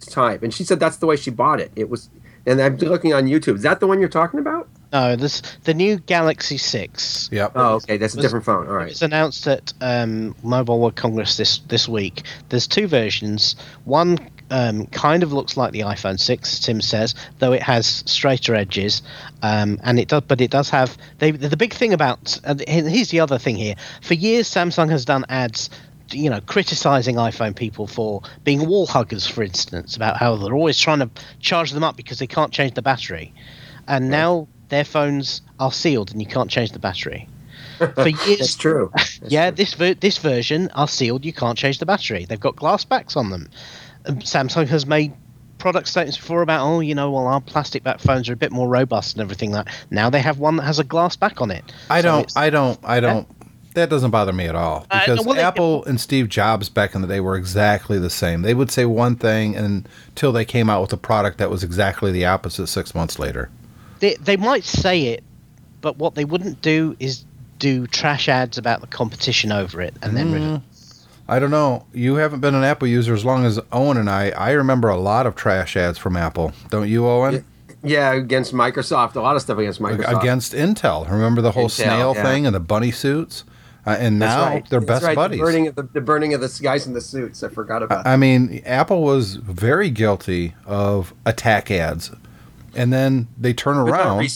type, and she said that's the way she bought it. It was, and I'm looking on YouTube. Is that the one you're talking about? No, this the new Galaxy Six. Yep. Oh, okay, that's a Was- different phone. All right. It's announced at um, Mobile World Congress this this week. There's two versions. One um, kind of looks like the iPhone 6, Tim says, though it has straighter edges, um, and it does. But it does have. They, the big thing about and here's the other thing here. For years, Samsung has done ads. You know, criticizing iPhone people for being wall huggers, for instance, about how they're always trying to charge them up because they can't change the battery, and now their phones are sealed and you can't change the battery. For years, That's true. That's yeah, true. this ver- this version are sealed. You can't change the battery. They've got glass backs on them. Um, Samsung has made product statements before about oh, you know, well, our plastic back phones are a bit more robust and everything like. Now they have one that has a glass back on it. I So don't. I don't. I don't. That doesn't bother me at all Uh, because well, they- Apple and Steve Jobs back in the day were exactly the same. They would say one thing until they came out with a product that was exactly the opposite six months later. they, they might say it, but what they wouldn't do is do trash ads about the competition over it and then Mm. I don't know. You haven't been an Apple user as long as Owen and I. I remember a lot of trash ads from Apple. Don't you, Owen? Yeah, against Microsoft, a lot of stuff against Microsoft. Against Intel. Remember the whole Intel, snail yeah. thing and the bunny suits? Uh, and now right. they're That's best right, buddies. The burning, of the, the burning of the guys in the suits. I forgot about. I mean, Apple was very guilty of attack ads, and then they turn But not around. rec-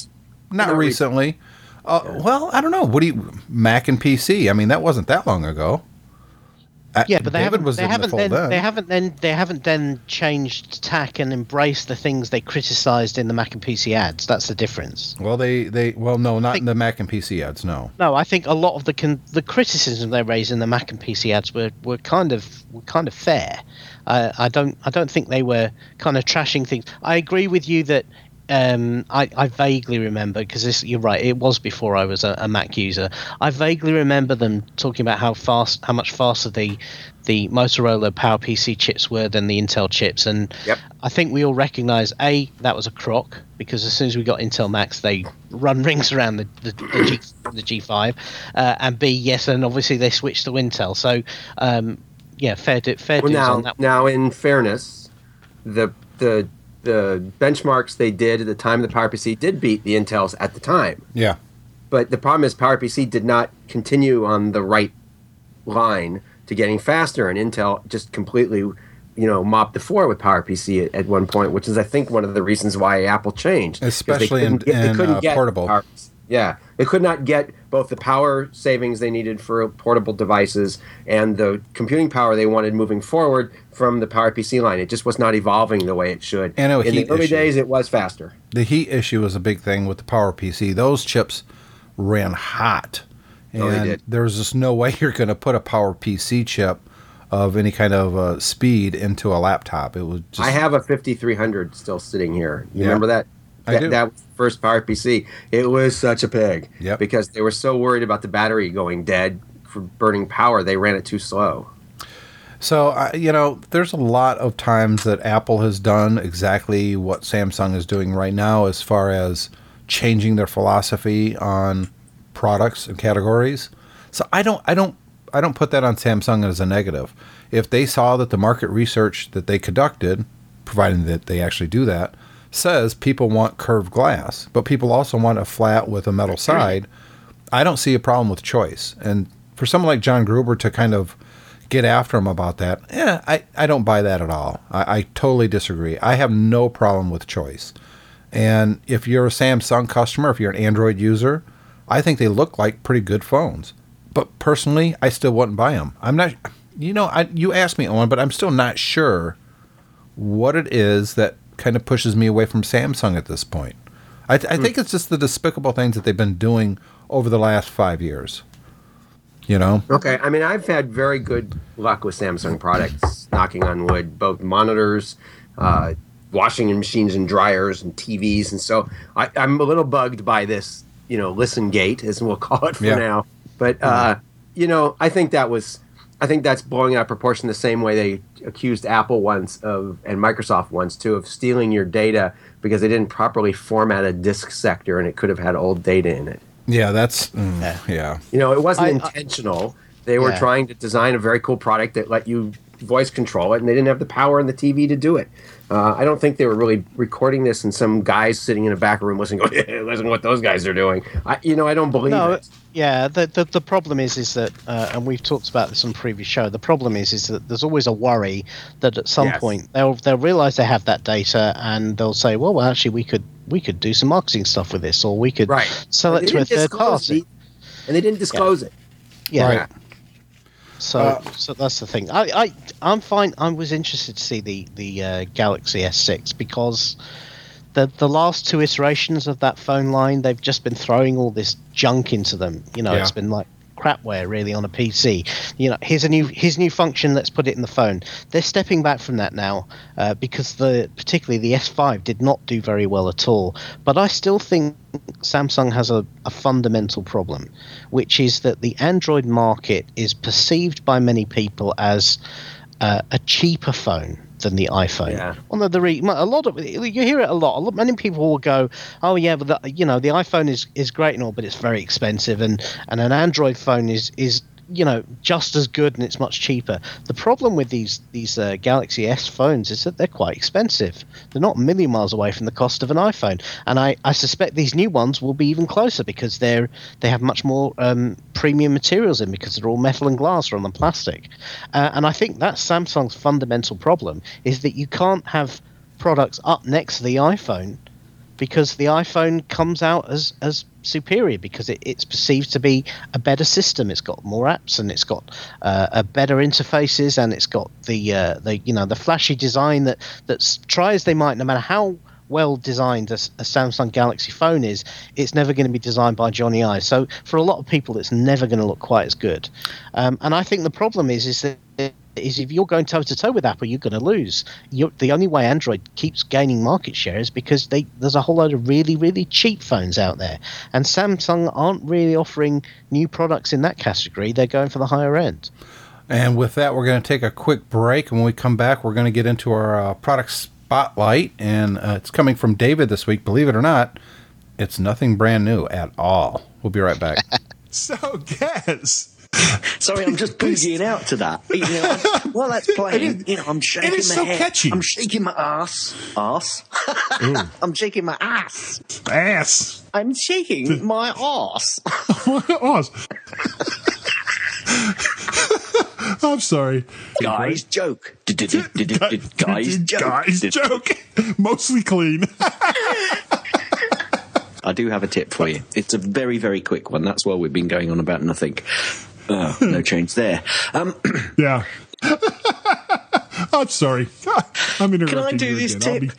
not not rec- recently. Uh, Well, I don't know. What do you Mac and PC? I mean, that wasn't that long ago. Uh, Yeah, but they David haven't. was They haven't fold then. They haven't then. They haven't then changed tack and embraced the things they criticised in the Mac and PC ads. That's the difference. Well, they they well, no, not think- in the Mac and PC ads. No. No, I think a lot of the con- the criticism they raised in the Mac and PC ads were, were kind of were kind of fair. Uh, I don't I don't think they were kind of trashing things. I agree with you that um, I, I vaguely remember because you're right. It was before I was a, a Mac user. I vaguely remember them talking about how fast, how much faster the the Motorola PowerPC chips were than the Intel chips, and Yep. I think we all recognise a that was a crock because as soon as we got Intel Macs, they run rings around the the, the, G, the G5, uh, and b yes, and obviously they switched to Intel. So um, yeah, fair do, fair well, now, on that. now, in fairness, the the the benchmarks they did at the time of the PowerPC did beat the Intels at the time. Yeah. But the problem is PowerPC did not continue on the right line to getting faster, and Intel just completely, you know, mopped the floor with PowerPC at, at one point, which is, I think, one of the reasons why Apple changed. 'Cause they Especially in- couldn't get- they in, couldn't uh, portable. Power- yeah, they could not get both the power savings they needed for portable devices and the computing power they wanted moving forward from the PowerPC line. It just was not evolving the way it should. And in the early issue. days, it was faster. The heat issue was a big thing with the Power PC. Those chips ran hot, and Oh, they did. there's just no way you're going to put a Power PC chip of any kind of uh, speed into a laptop. It was just I have a 5300 still sitting here. You Yeah. remember that? I that, that was the first PowerPC. It was such a pig. Yep. Because they were so worried about the battery going dead for burning power, they ran it too slow. So, uh, you know, there's a lot of times that Apple has done exactly what Samsung is doing right now as far as changing their philosophy on products and categories. So I don't I don't I don't put that on Samsung as a negative. If they saw that the market research that they conducted, providing that they actually do that, says people want curved glass, but people also want a flat with a metal side, I don't see a problem with choice. And for someone like John Gruber to kind of get after him about that, yeah, I, I don't buy that at all. I, I totally disagree. I have no problem with choice. And if you're a Samsung customer, if you're an Android user, I think they look like pretty good phones. But personally, I still wouldn't buy them. I'm not, you know, I, you asked me, Owen, but I'm still not sure what it is that kind of pushes me away from Samsung at this point. I, th- I think it's just the despicable things that they've been doing over the last five years. You know? Okay, I mean, I've had very good luck with Samsung products, knocking on wood, both monitors, uh, washing machines and dryers and TVs. And so I, I'm a little bugged by this, you know, listen gate, as we'll call it for Yeah. now. But, uh, you know, I think that was, I think that's blowing out of proportion the same way they accused Apple once of, and Microsoft once too, of stealing your data because they didn't properly format a disk sector and it could have had old data in it. Yeah, that's, mm, yeah. You know, it wasn't I- I- intentional. they were Yeah. trying to design a very cool product that let you voice control it, and they didn't have the power in the TV to do it. Uh, I don't think they were really recording this, and some guys sitting in a back room listening, going, "Listen, to what those guys are doing." I, you know, I don't believe No, it. yeah. The, the the problem is is that, uh, and we've talked about this on previous show. The problem is is that there's always a worry that at some Yes. point they'll they'll realize they have that data and they'll say, well, well, actually, we could we could do some marketing stuff with this, or we could Right. sell But it to a third party. it, and they didn't disclose it. Yeah. Right. So, Uh, so that's the thing. I, I, I'm fine. I was interested to see the the uh, Galaxy S6 because the the last two iterations of that phone line, they've just been throwing all this junk into them. You know, Yeah. it's been like crapware really on a PC. You know, here's a new here's a new function. Let's put it in the phone. They're stepping back from that now uh, because the particularly the S5 did not do very well at all. But I still think Samsung has a, a fundamental problem, which is that the Android market is perceived by many people as uh, a cheaper phone. Than the iPhone. Yeah. One of the re- a lot of you hear it a lot. A lot many people will go, "Oh yeah, but the, you know the iPhone is, is great and all, but it's very expensive, and, and an Android phone is is you know just as good and it's much cheaper." The problem with these these uh, Galaxy S phones is that they're quite expensive. They're not a million miles away from the cost of an iPhone, and I, I suspect these new ones will be even closer because they're they have much more um, premium materials in because they're all metal and glass rather than plastic. Uh, and I think that's Samsung's fundamental problem is that you can't have products up next to the iPhone because the iPhone comes out as as superior because it, it's perceived to be a better system. It's got more apps and it's got uh, a better interfaces and it's got the uh, the you know the flashy design that that try as they might, no matter how well designed a, a Samsung Galaxy phone is, it's never going to be designed by Jony Ive. So for a lot of people, it's never going to look quite as good. Um, and I think the problem is is that is if you're going toe to toe with Apple, you're going to lose. You're, the only way Android keeps gaining market share is because they, there's a whole load of really, really cheap phones out there, and Samsung aren't really offering new products in that category. They're going for the higher end. And with that, we're going to take a quick break. And when we come back, we're going to get into our uh, product spotlight. And uh, it's coming from David this week. Believe it or not, it's nothing brand new at all. We'll be right back. So, guess. Sorry, I'm just boogieing out to that. You know, while that's playing, you know, I'm shaking is my so head. catchy. I'm shaking my ass. Ass. I'm shaking my ass. Ass. I'm shaking my ass. Ass. I'm sorry. Guys, joke. Guys, joke. Guys, joke. Mostly clean. I do have a tip for you. It's a very, very quick one. That's why we've been going on about nothing. Oh, no change there. Um, yeah. I'm sorry. I'm interrupting Can I do you this again. I'll tip?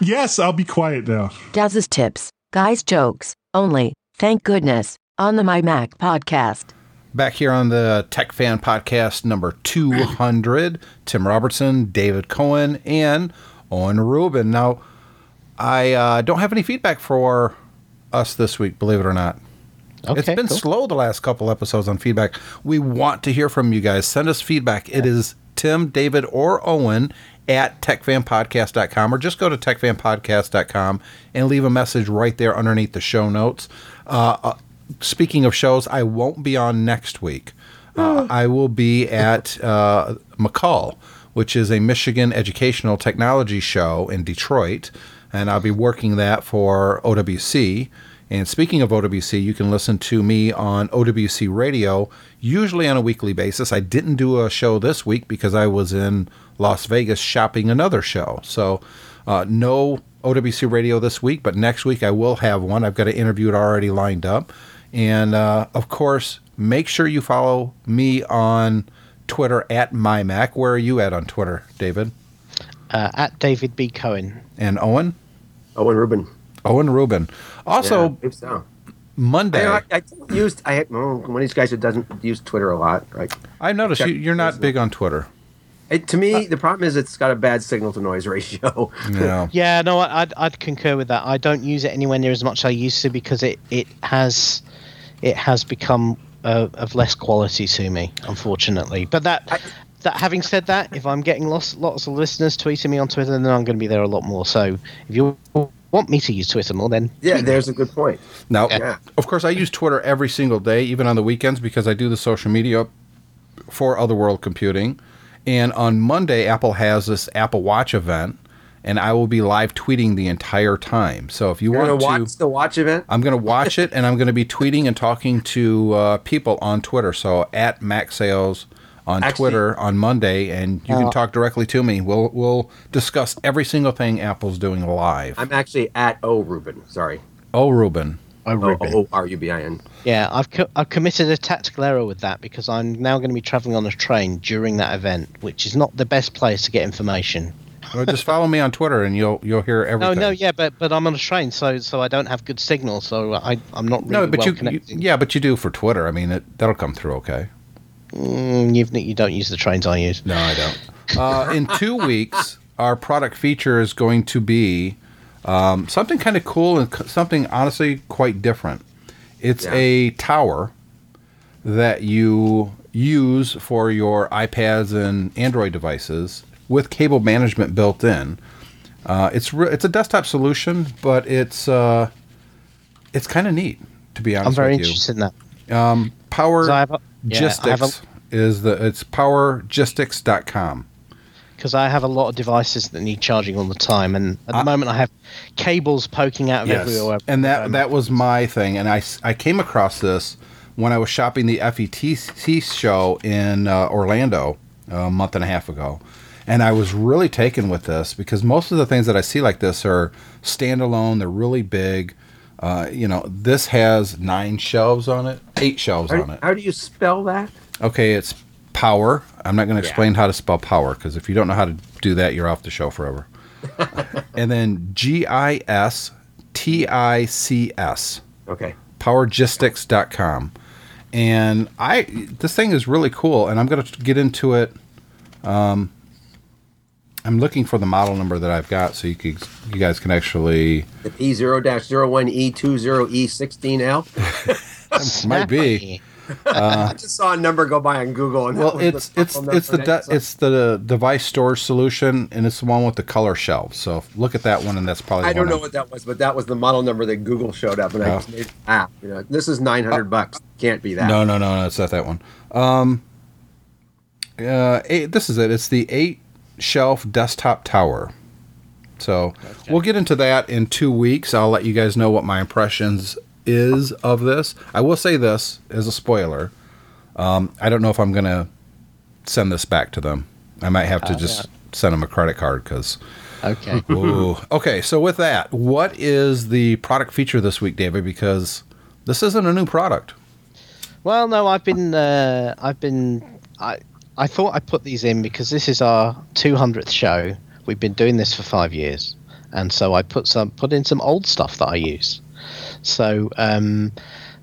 be- yes, I'll be quiet now. Daz's tips, guys' jokes, only, thank goodness, on the My Mac podcast. Back here on the Tech Fan Podcast number 200, Tim Robertson, David Cohen, and Owen Rubin. Now, I uh, don't have any feedback for us this week, believe it or not. It's Okay, been cool. slow the last couple episodes on feedback. We want to hear from you guys. Send us feedback. It is Tim, David, or Owen at techfanpodcast.com or just go to techfanpodcast.com and leave a message right there underneath the show notes. Uh, uh, speaking of shows, I won't be on next week. Uh, I will be at uh, MACUL, which is a Michigan educational technology show in Detroit, and I'll be working that for OWC. And speaking of OWC, you can listen to me on OWC Radio, usually on a weekly basis. I didn't do a show this week because I was in Las Vegas shopping another show. So, uh, no OWC Radio this week, but next week I will have one. I've got an interview already lined up. And uh, of course, make sure you follow me on Twitter at MyMac. Where are you at on Twitter, David? Uh, at David B Cohen. And Owen? Owen Rubin. Owen Rubin. Also, Yeah, so. Monday. I, I, I used I well, one of these guys who doesn't use Twitter a lot. Right? I noticed you, you're not big on Twitter. It, to me, the problem is it's got a bad signal to noise ratio. No. Yeah, no, I- I'd, I'd concur with that. I don't use it anywhere near as much as I used to because it, it has it has become uh, of less quality to me, unfortunately. But that that having said that, if I'm getting lots lots of listeners tweeting me on Twitter, then I'm going to be there a lot more. So if you want me to use Twitter more, then yeah, there's a good point. Now, Yeah. of course, I use Twitter every single day, even on the weekends, because I do the social media for Other World Computing. And on Monday, Apple has this Apple Watch event, and I will be live tweeting the entire time. So if you You're want gonna to, watch the watch event. I'm going to watch it, and I'm going to be tweeting and talking to uh, people on Twitter. So at Mac Sales on Actually- Twitter on Monday, and you Uh, can talk directly to me. We'll we'll discuss every single thing Apple's doing live. I'm actually at O Rubin. Sorry, oh, Ruben. I O O R U B I N. Yeah, I've co- I've committed a tactical error with that because I'm now going to be traveling on a train during that event, which is not the best place to get information. Well, just follow me on Twitter, and you'll you'll hear everything. no, no, yeah, but but I'm on a train, so so I don't have good signal, so I I'm not really No, but well you, you, yeah, but you do for Twitter. I mean, it, that'll come through okay. Mm, you've, you don't use the trains I use. No, I don't. Uh, in two weeks, our product feature is going to be um, something kind of cool and something honestly quite different. It's Yeah. a tower that you use for your iPads and Android devices with cable management built in. Uh, it's re- it's a desktop solution, but it's uh, it's kind of neat to be honest. I'm very you. interested in that. Um, Power So I have a- yeah, I a- is the it's powergistics.com. because I have a lot of devices that need charging all the time, and at the moment I have cables poking out of everywhere. And that that was my thing, and I I came across this when I was shopping the FETC show in uh, Orlando a month and a half ago, and I was really taken with this because most of the things that I see like this are standalone. They're really big. Uh, you know, this has nine shelves on it, eight shelves How, on it. how do you spell that? Okay, it's power. I'm not going to explain how to spell power because if you don't know how to do that, you're off the show forever. and then G I S T I C S. Okay. Powergistics.com. And I this thing is really cool and I'm going to get into it um I'm looking for the model number that I've got so you could, you guys can actually The P zero dash zero one E two zero E sixteen L. might be I just saw a number go by on Google. And well it's the it's it's the de- I it's the device storage solution and it's the one with the color shelves so look at that one and that's probably I don't know I'm- what that was, but that was the model number that Google showed up, and I Oh. just made ah, you know, this is nine hundred bucks. Can't be that. No, no, no, no, it's not that one. Um, uh, eight, this is it. It's the eight shelf desktop tower. So we'll get into that in two weeks. I'll let you guys know what my impressions is of this. I will say this as a spoiler. Um, I don't know if I'm gonna send this back to them. I might have to Oh, just send them a credit card because. Okay. Okay, so with that, what is the product feature this week, David? Because this isn't a new product. Well, no, I've been, uh, I've been, I, I thought I put these in because this is our 200th show. We've been doing this for five years, and so I put some, put in some old stuff that I use. So, um,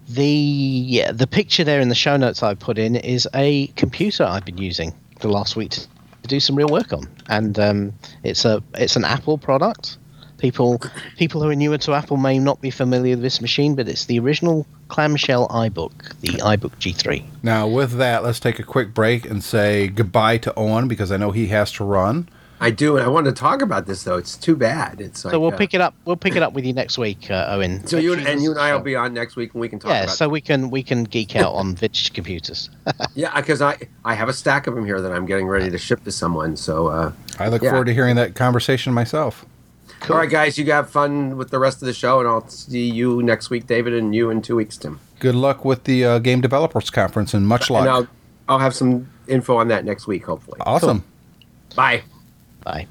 the yeah, the picture there in the show notes I put in is a computer I've been using the last week to, to do some real work on, and um, it's a it's an Apple product. People people who are newer to Apple may not be familiar with this machine, but it's the original clamshell iBook, the iBook G3. Now, with that, let's take a quick break and say goodbye to Owen because I know he has to run. I do, and I wanted to talk about this though. It's too bad. It's like, so we'll uh, pick it up. We'll pick it up with you next week, uh, Owen. So you Next and you and I will be on next week, and we can talk Yeah, about. so we can we can geek out on vintage computers. yeah, because I I have a stack of them here that I'm getting ready to ship to someone. So uh, I look Yeah. forward to hearing that conversation myself. All right, guys, you have fun with the rest of the show, and I'll see you next week, David, and you in two weeks, Tim. Good luck with the uh, Game Developers Conference and much luck. And I'll I'll have some info on that next week, hopefully. awesome. Bye. Bye.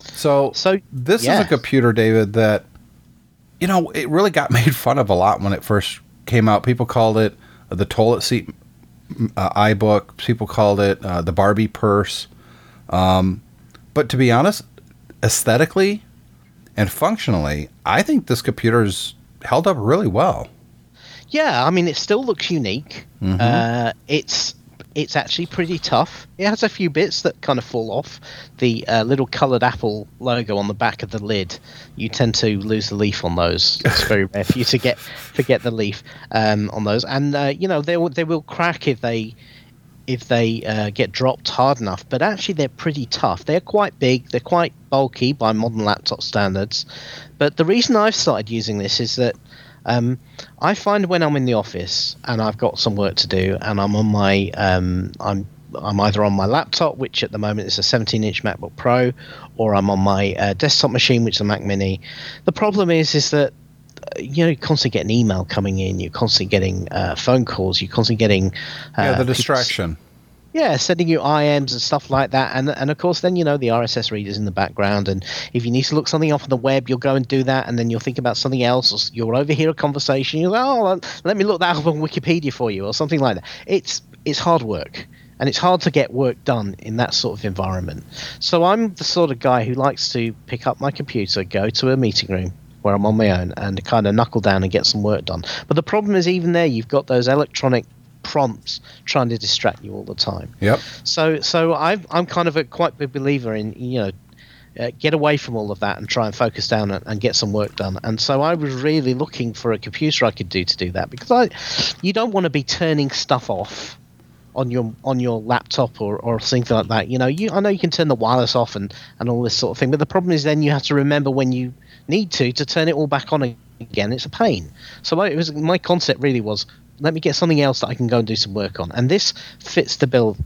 So, So this yeah. is a computer, David, that you know it really got made fun of a lot when it first came out. People called it the toilet seat uh, iBook. People called it uh, the Barbie purse. Um, but to be honest, aesthetically and functionally, I think this computer's held up really well. Yeah, I mean, it still looks unique. Mhm. Uh, it's it's actually pretty tough. It has a few bits that kind of fall off. The uh, little coloured apple logo on the back of the lid, you tend to lose the leaf on those. It's very rare for you to get forget the leaf um, on those, and uh, you know they will they will crack if they if they uh, get dropped hard enough. But actually, they're pretty tough. They're quite big. They're quite bulky by modern laptop standards. But the reason I've started using this is that um, I find when I'm in the office and I've got some work to do, and I'm on my um, I'm I'm either on my laptop, which at the moment is a 17-inch MacBook Pro, or I'm on my uh, desktop machine, which is a Mac Mini. The problem is, is that you know, you're constantly getting email coming in, you're constantly getting uh, phone calls, you're constantly getting uh, yeah, the distraction. yeah, sending you IMs and stuff like that, and and of course then you know the RSS readers in the background, and if you need to look something up on the web, you'll go and do that, and then you'll think about something else, or you'll overhear a conversation, you'll go, oh, let me look that up on Wikipedia for you, or something like that. It's it's hard work, and it's hard to get work done in that sort of environment. So I'm the sort of guy who likes to pick up my computer, go to a meeting room where I'm on my own, and kind of knuckle down and get some work done. But the problem is, even there, you've got those electronic prompts trying to distract you all the time. Yep. So so I'm I'm kind of a quite big believer in you know. Uh, get away from all of that and try and focus down and, and get some work done. And so I was really looking for a computer I could do to do that because I, you don't want to be turning stuff off on your on your laptop or, or something like that. You know, you I know you can turn the wireless off and, and all this sort of thing, but the problem is then you have to remember when you need to to turn it all back on again. It's a pain. So it was my concept really was let me get something else that I can go and do some work on, and this fits the bill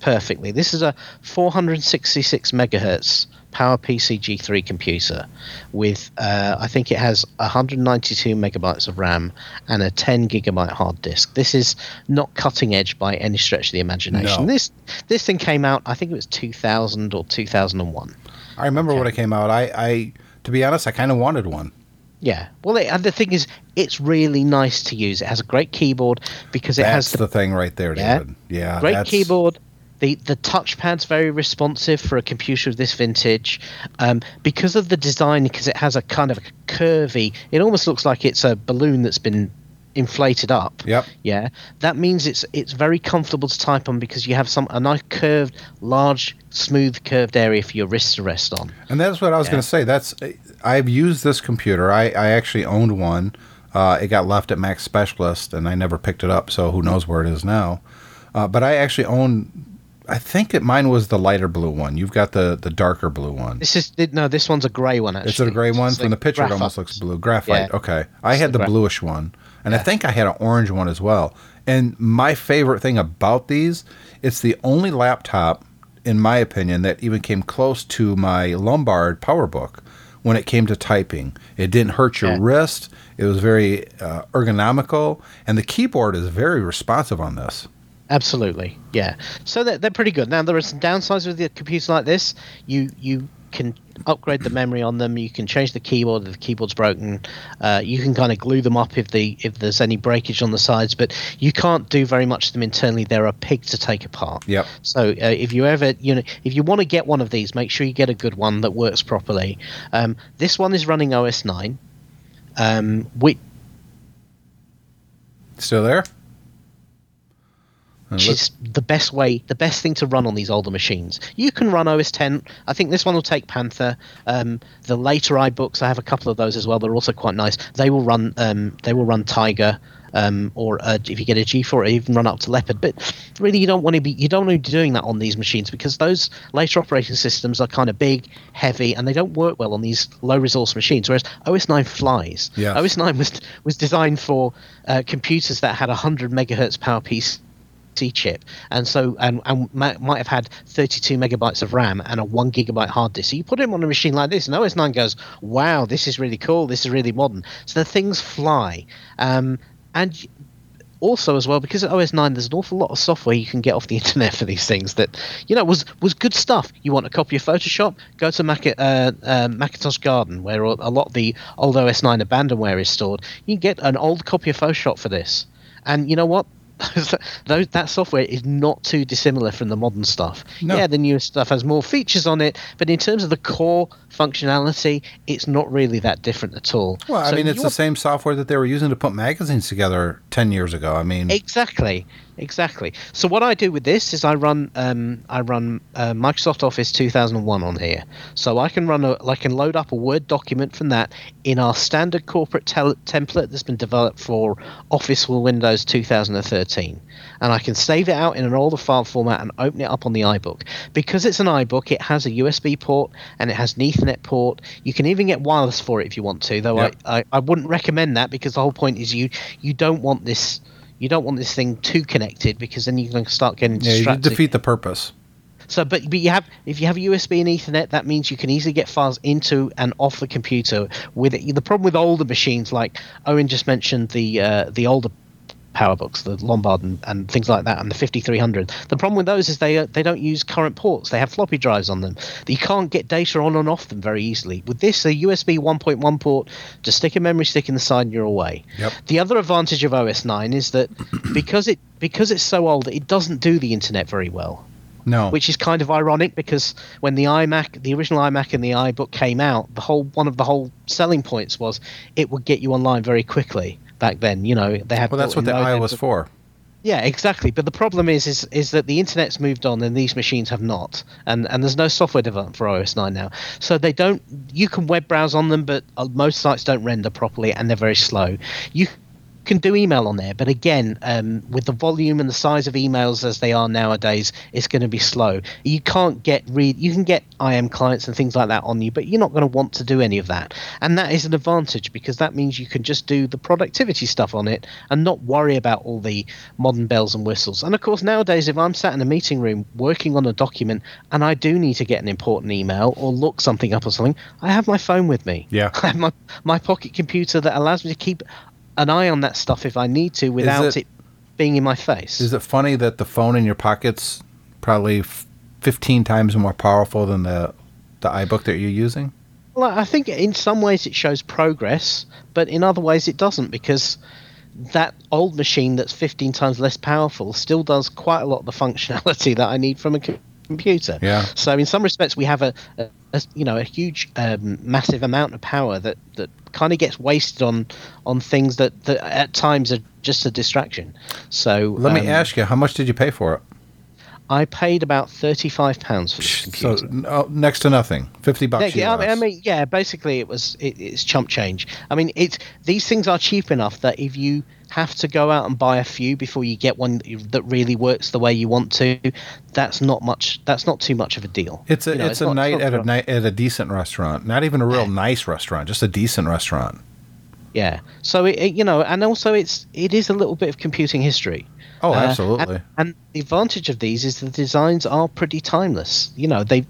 perfectly. This is a 466 megahertz Power PC G3 computer with, uh, I think it has 192 megabytes of RAM and a 10 gigabyte hard disk. This is not cutting edge by any stretch of the imagination. No. This this thing came out, I think it was 2000 or 2001. I remember when it came out. I, I to be honest, I kind of wanted one. Yeah. Well, it, and the thing is, it's really nice to use. It has a great keyboard because it That's has the, the thing right there, Yeah. David. Yeah, great that's- keyboard. The the touchpad's very responsive for a computer of this vintage, um, because of the design. Because it has a kind of a curvy. It almost looks like it's a balloon that's been inflated up. Yep. Yeah, that means it's it's very comfortable to type on because you have some a nice curved, large, smooth curved area for your wrist to rest on. And that's what I was Yeah. going to say. That's I've used this computer. I, I actually owned one. Uh, it got left at Mac Specialist, and I never picked it up. So who knows where it is now? Uh, but I actually own. I think it mine was the lighter blue one. You've got the the darker blue one. This is no, this one's a grey one actually. Is it a gray one? It's From the like picture, it almost looks blue. Graphite. Yeah. Okay. I It's had the the bluish one, and I think I had an orange one as well. And my favorite thing about these, it's the only laptop, in my opinion, that even came close to my Lombard PowerBook when it came to typing. It didn't hurt your Yeah. wrist. It was very uh, ergonomical, and the keyboard is very responsive on this. Absolutely, yeah. So they're, they're pretty good. Now there are some downsides with a computer like this. You you can upgrade the memory on them. You can change the keyboard if the keyboard's broken. Uh, you can kind of glue them up if the if there's any breakage on the sides, but you can't do very much to them internally. They're a pig to take apart. Yep. So uh, if you ever you know if you want to get one of these, make sure you get a good one that works properly. Um, this one is running OS nine. Um, which Still there? And which is the best way, the best thing to run on these older machines. You can run OS 10. I think this one will take Panther. Um, the later iBooks, I have a couple of those as well. They're also quite nice. They will run, um, they will run Tiger, um, or uh, if you get a G4, even run up to Leopard. But really, you don't want to be, you don't want to be doing that on these machines because those later operating systems are kind of big, heavy, and they don't work well on these low resource machines. Whereas OS 9 flies. Yes. OS 9 was was designed for uh, computers that had 100 megahertz PowerPC chip, and so and, and might, might have had 32 megabytes of RAM and a one gigabyte hard disk. So you put it on a machine like this, and OS 9 goes, "Wow, this is really cool. This is really modern." So the things fly, um, and also as well because at OS 9 there's an awful lot of software you can get off the internet for these things that you know was was good stuff. You want a copy of Photoshop? Go to Mac, uh, uh, Macintosh Garden where a lot of the old OS 9 abandonware is stored. You can get an old copy of Photoshop for this, and you know what? Those, that software is not too dissimilar from the modern stuff. No. Yeah, the newer stuff has more features on it, but in terms of the core functionality, it's not really that different at all. well, I So mean, it's the same software that they were using to put magazines together 10 years ago. I mean, Exactly, exactly. So what I do with this is I run um, I run uh, Microsoft Office 2001 on here, so I can run a I can load up a Word document from that in our standard corporate tel- template that's been developed for Office for Windows 2013, and I can save it out in an older file format and open it up on the iBook. Because it's an iBook, it has a USB port and it has an Ethernet port. You can even get wireless for it if you want to, though Yep. I, I, I wouldn't recommend that because the whole point is you you don't want this you don't want this thing too connected because then you're going to start getting yeah, you distracted. defeat the purpose. so, but but you have if you have USB and Ethernet, that means you can easily get files into and off the computer. With it, the problem with older machines, like Owen just mentioned, the uh, the older PowerBooks, the Lombard and, and things like that, and the 5300. The problem with those is they uh, they don't use current ports. They have floppy drives on them. You can't get data on and off them very easily. With this, a USB 1.1 port, just stick a memory stick in the side and you're away. Yep. The other advantage of OS 9 is that because it because it's so old, it doesn't do the internet very well No. which is kind of ironic because when the iMac, the original iMac and the iBook came out, the whole one of the whole selling points was it would get you online very quickly. Back then, you know, they had. well, that's what the eye was for. Yeah, exactly. But the problem is, is, is that the internet's moved on and these machines have not, and and there's no software developed for OS 9 now. So they don't. You can web browse on them, but uh, most sites don't render properly and they're very slow. You can do email on there, but again, um, with the volume and the size of emails as they are nowadays, it's going to be slow. You can't get read. You can get IM clients and things like that on you, but you're not going to want to do any of that, and that is an advantage because that means you can just do the productivity stuff on it and not worry about all the modern bells and whistles. And of course, nowadays, if I'm sat in a meeting room working on a document and I do need to get an important email or look something up or something, I have my phone with me. Yeah. I have my my pocket computer that allows me to keep an eye on that stuff if I need to without it- it, being in my face. Is it funny that the phone in your pocket's probably f- 15 times more powerful than the the iBook that you're using? Well, I think in some ways it shows progress, but in other ways it doesn't because that old machine that's 15 times less powerful still does quite a lot of the functionality that I need from a computer. Yeah. So in some respects we have a, a, a you know a huge um, massive amount of power that that kind of gets wasted on on things that that at times are just a distraction. So Let me um, ask you, how much did you pay for it? I paid about 35 pounds for this computer. So no, next to nothing, 50 bucks. Yeah, I mean, I mean, yeah. Basically, it was it, it's chump change. I mean, it's these things are cheap enough that if you have to go out and buy a few before you get one that you- that really works the way you want to, that's not much. That's not too much of a deal. It's a You know, it's, a not- night not at a night at a decent restaurant, not even a real nice restaurant, just a decent restaurant. Yeah. So it, it- you know, and also it's it is a little bit of computing history. Oh, Uh, absolutely. and, and the advantage of these is the designs are pretty timeless. You know, they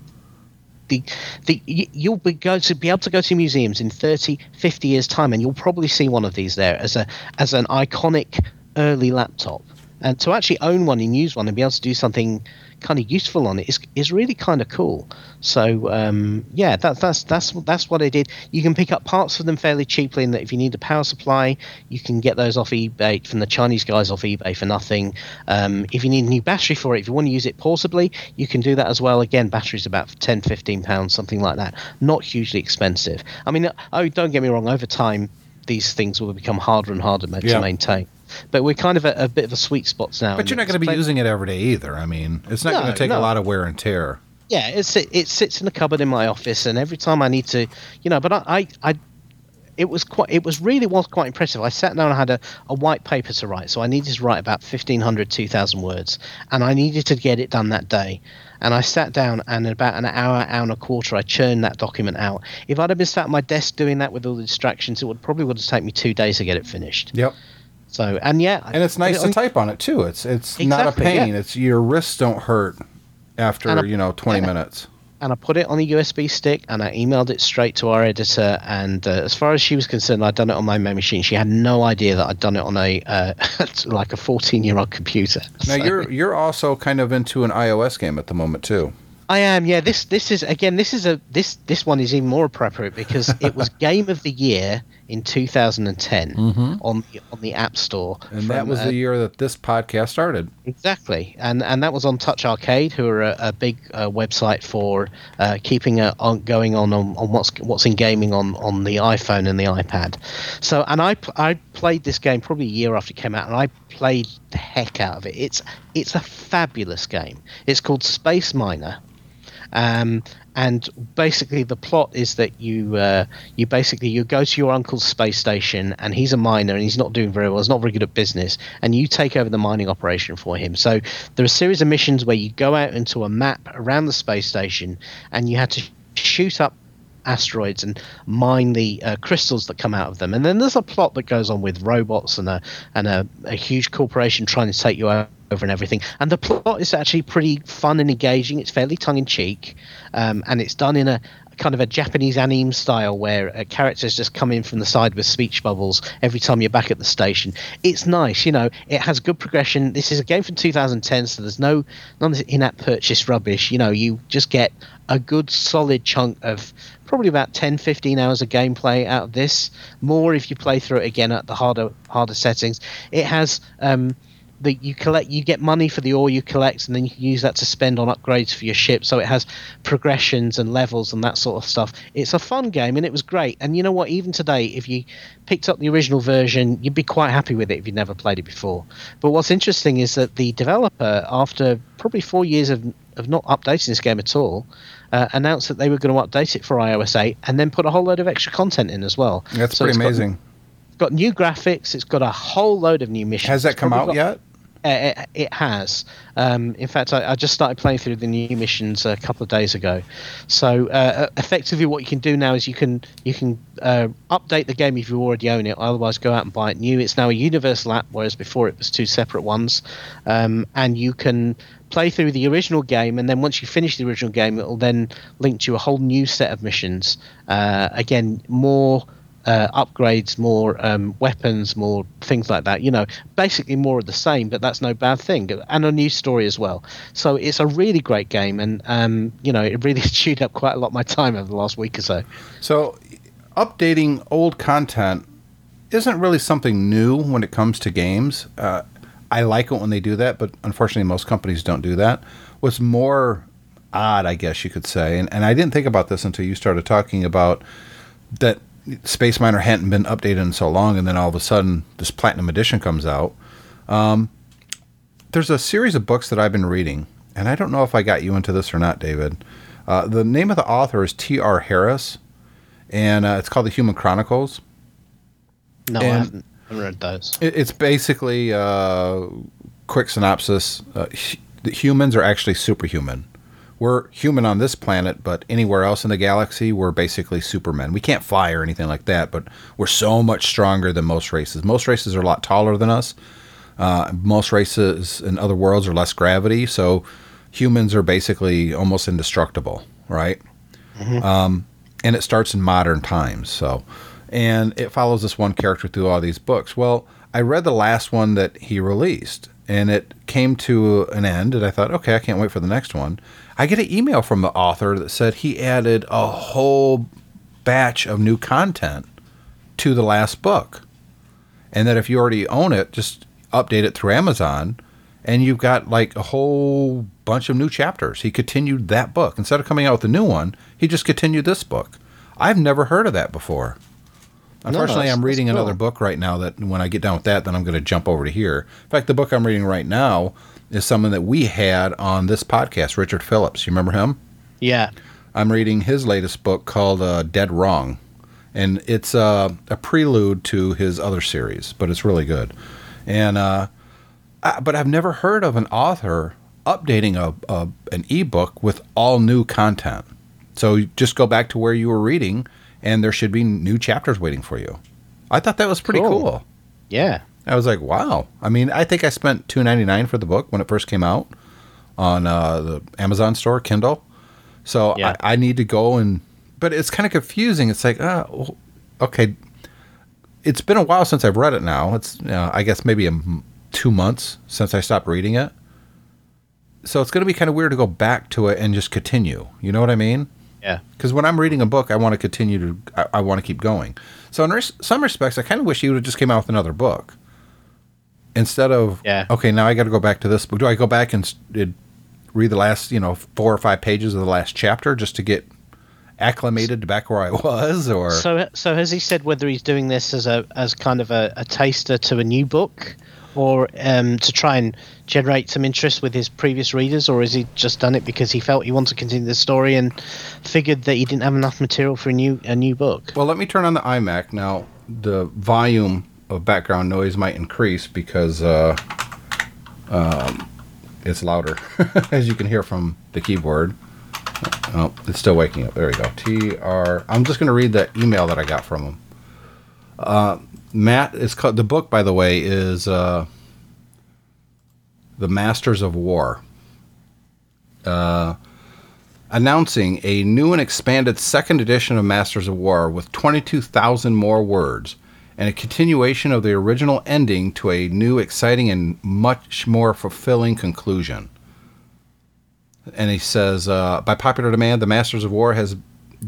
the the you'll be to be able to go to museums in 30 50 years time and you'll probably see one of these there as a as an iconic early laptop. And to actually own one and use one and be able to do something kind of useful on it is is really kind of cool. So um, yeah that, that's that's that's what I did. You can pick up parts for them fairly cheaply and that if you need a power supply you can get those off eBay from the Chinese guys off eBay for nothing. Um, if you need a new battery for it if you want to use it portably you can do that as well. Again batteries about 10 15 pounds something like that. Not hugely expensive. I mean oh don't get me wrong over time these things will become harder and harder Yeah. to maintain but we're kind of at a bit of a sweet spot now But you're not going to be using it every day either. I mean, it's not No, going to take no. a lot of wear and tear. yeah it's it sits in the cupboard in my office and every time i need to you know but i i, I it was quite it was really was quite impressive i sat down and had a, a white paper to write so i needed to write about 1500 2000 words and i needed to get it done that day and i sat down and in about an hour hour and a quarter i churned that document out if i'd have been sat at my desk doing that with all the distractions it would probably would have taken me two days to get it finished Yep. So and yeah And it's nice to type on it too. It's it's not a pain. yeah. It's your wrists don't hurt after I- you know 20 yeah. minutes. and I put it on a USB stick and I emailed it straight to our editor. And uh, as far as she was concerned, I'd done it on my main machine. She had no idea that I'd done it on a uh, like a 14 year old computer. Now So- you're you're also kind of into an iOS game at the moment too. I am, yeah. This this is again. This is a this this one is even more appropriate because it was Game of the Year in 2010 on the, on the App Store. Mm-hmm. And that was uh, the year that this podcast started. Exactly, and and that was on TouchArcade, who are a, a big uh, website for uh, keeping a, on going on, on on what's what's in gaming on, on the iPhone and the iPad. So, and I I played this game probably a year after it came out, and I played the heck out of it. It's it's a fabulous game. It's called Space Miner. Um, and basically, the plot is that you uh, you basically you go to your uncle's space station, and he's a miner, and he's not doing very well. He's not very good at business, and you take over the mining operation for him. So there are a series of missions where you go out into a map around the space station, and you have to shoot up asteroids and mine the uh, crystals that come out of them. And then there's a plot that goes on with robots and a and a, a huge corporation trying to take you over and everything. And the plot is actually pretty fun and engaging. It's fairly tongue in cheek, um, and it's done in a kind of a Japanese anime style where uh, characters just come in from the side with speech bubbles every time you're back at the station. It's nice, you know. It has good progression. This is a game from 2010, so there's no none of this in-app purchase rubbish. You know, you just get a good solid chunk of probably about 10 15 hours of gameplay out of this more if you play through it again at the harder harder settings it has um the you collect you get money for the ore you collect and then you can use that to spend on upgrades for your ship so it has progressions and levels and that sort of stuff it's a fun game and it was great and you know what even today if you picked up the original version you'd be quite happy with it if you'd never played it before but what's interesting is that the developer after probably four years of, of not updating this game at all uh, announced that they were going to update it for iOS 8 and then put a whole load of extra content in as well. That's So pretty it's got- amazing. got new graphics. It's got a whole load of new missions. Has that come out got- yet? Uh, it, it has. Um, in fact, I, I just started playing through the new missions a couple of days ago. So uh, effectively, what you can do now is you can you can uh, update the game if you already own it. Otherwise, go out and buy it new. It's now a universal app, whereas before it was two separate ones. Um, and you can play through the original game, and then once you finish the original game, it will then link to a whole new set of missions. Uh, again, more uh, upgrades, more um, weapons, more things like that. You know, basically more of the same, but that's no bad thing. And a new story as well. So it's a really great game, and um, you know, it really chewed up quite a lot of my time over the last week or so. So, updating old content isn't really something new when it comes to games. Uh, I like it when they do that, but unfortunately, most companies don't do that. What's more odd, I guess you could say, and, and I didn't think about this until you started talking about that Space Miner hadn't been updated in so long, and then all of a sudden, this Platinum Edition comes out. Um, there's a series of books that I've been reading, and I don't know if I got you into this or not, David. Uh, the name of the author is T.R. Harris, and uh, it's called The Human Chronicles. No, I And- haven't, haven't read those. It, it's basically uh, quick synopsis. Uh, hu- humans are actually superhuman. We're human on this planet, but anywhere else in the galaxy, we're basically supermen. We can't fly or anything like that, but we're so much stronger than most races. Most races are a lot taller than us. Uh, most races in other worlds are less gravity, so humans are basically almost indestructible, right? Um, and it starts in modern times. So, and it follows this one character through all these books. Well, I read the last one that he released, and it came to an end, and I thought, okay, I can't wait for the next one. I get an email from the author that said he added a whole batch of new content to the last book, and that if you already own it, just update it through Amazon, and you've got like a whole bunch of new chapters. He continued that book instead of coming out with a new one. He just continued this book. I've never heard of that before. Unfortunately, that's- I'm reading that's another book right now that when I get done with that, then I'm going to jump over to here. In fact, the book I'm reading right now is someone that we had on this podcast, Richard Phillips. You remember him? Yeah. I'm reading his latest book called uh, Dead Wrong, and it's uh, a prelude to his other series, but it's really good. And uh, I, but I've never heard of an author updating a, a an ebook with all new content. So just go back to where you were reading, and there should be new chapters waiting for you. I thought that was pretty Cool. cool. Yeah. I was like, wow. I mean, I think I spent two ninety nine for the book when it first came out on uh, the Amazon store, Kindle. So Yeah. I, I need to go and, but it's kind of confusing. It's like, uh, okay, it's been a while since I've read it. Now it's, uh, I guess maybe a m- two months since I stopped reading it. So it's going to be kind of weird to go back to it and just continue. You know what I mean? Yeah. Because when I'm reading a book, I want to continue to, I, I want to keep going. So in res- some respects, I kind of wish he would have just came out with another book instead of, Yeah. okay, now I got to go back to this book. Do I go back and it, read the last, you know, four or five pages of the last chapter just to get acclimated to back where I was, or So, so has he said whether he's doing this as a as kind of a, a taster to a new book, or um, to try and generate some interest with his previous readers, or has he just done it because he felt he wanted to continue the story and figured that he didn't have enough material for a new a new book? Well, let me turn on the iMac now. The volume of background noise might increase because uh, um, it's louder, as you can hear from the keyboard. Oh, it's still waking up. There we go. T R. I'm just going to read the email that I got from him. Uh, Matt is called. The book, by the way, is uh, the Masters of War. Uh, announcing a new and expanded second edition of Masters of War with 22,000 more words and a continuation of the original ending to a new, exciting, and much more fulfilling conclusion. And he says, uh, by popular demand, the Masters of War has